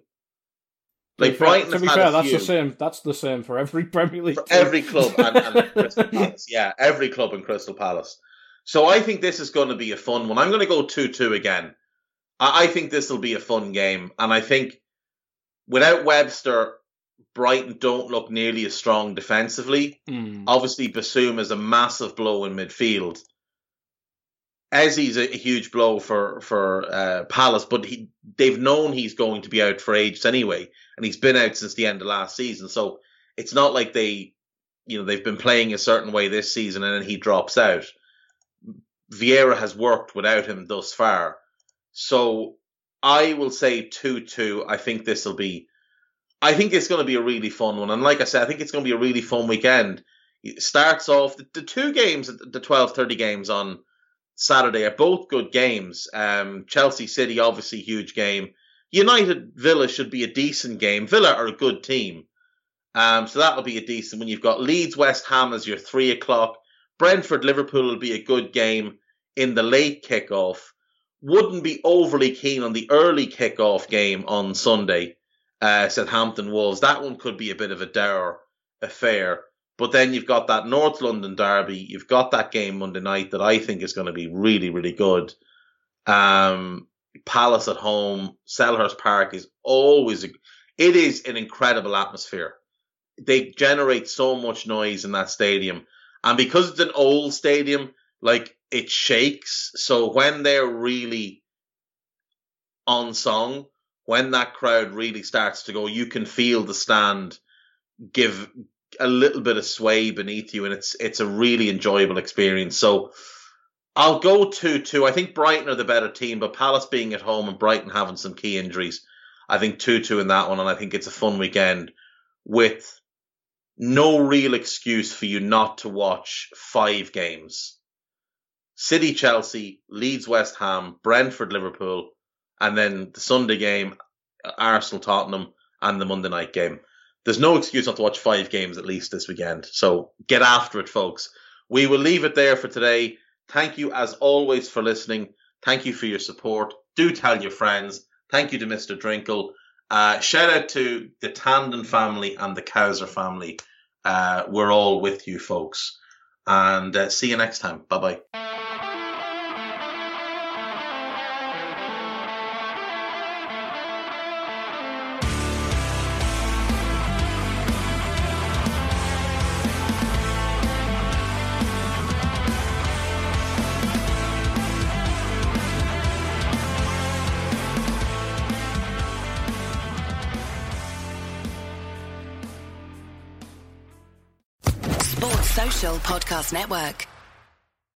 Like Brighton, to be fair, that's the same. That's the same for every <laughs> Premier League. For every club and, and <laughs> Crystal Palace, yeah, every club in Crystal Palace. So I think this is going to be a fun one. I'm going to go two-two again. I, I think this will be a fun game, and I think without Webster, Brighton don't look nearly as strong defensively. Mm. Obviously, Bissouma is a massive blow in midfield. Eze's a, a huge blow for for uh, Palace, but he, they've known he's going to be out for ages anyway, and he's been out since the end of last season. So it's not like they, you know, they've been playing a certain way this season and then he drops out. Vieira has worked without him thus far, so I will say two two. I think this will be. I think it's going to be a really fun one, and like I said, I think it's going to be a really fun weekend. It starts off the, the two games, the twelve thirty games on Saturday are both good games. Um, Chelsea City, obviously, huge game. United Villa should be a decent game. Villa are a good team. Um, so that'll be a decent when you've got Leeds West Ham as your three o'clock. Brentford Liverpool will be a good game in the late kickoff. Wouldn't be overly keen on the early kickoff game on Sunday, uh, Southampton Wolves. That one could be a bit of a dour affair. But then you've got that North London derby. You've got that game Monday night that I think is going to be really, really good. Um, Palace at home, Selhurst Park is always a, it is an incredible atmosphere. They generate so much noise in that stadium, and because it's an old stadium, like it shakes. So when they're really on song, when that crowd really starts to go, you can feel the stand give a little bit of sway beneath you, and it's it's a really enjoyable experience. So I'll go two two. I think Brighton are the better team, but Palace being at home and Brighton having some key injuries, I think two two in that one, and I think it's a fun weekend with no real excuse for you not to watch five games. City, Chelsea, Leeds, West Ham, Brentford, Liverpool, and then the Sunday game, Arsenal, Tottenham, and the Monday night game. There's no excuse not to watch five games at least this weekend. So get after it, folks. We will leave it there for today. Thank you as always for listening. Thank you for your support. Do tell your friends. Thank you to Mr. Drinkle. Uh, shout out to the Tandon family and the Kaiser family. Uh, we're all with you, folks. And uh, see you next time. Bye bye. Podcast Network.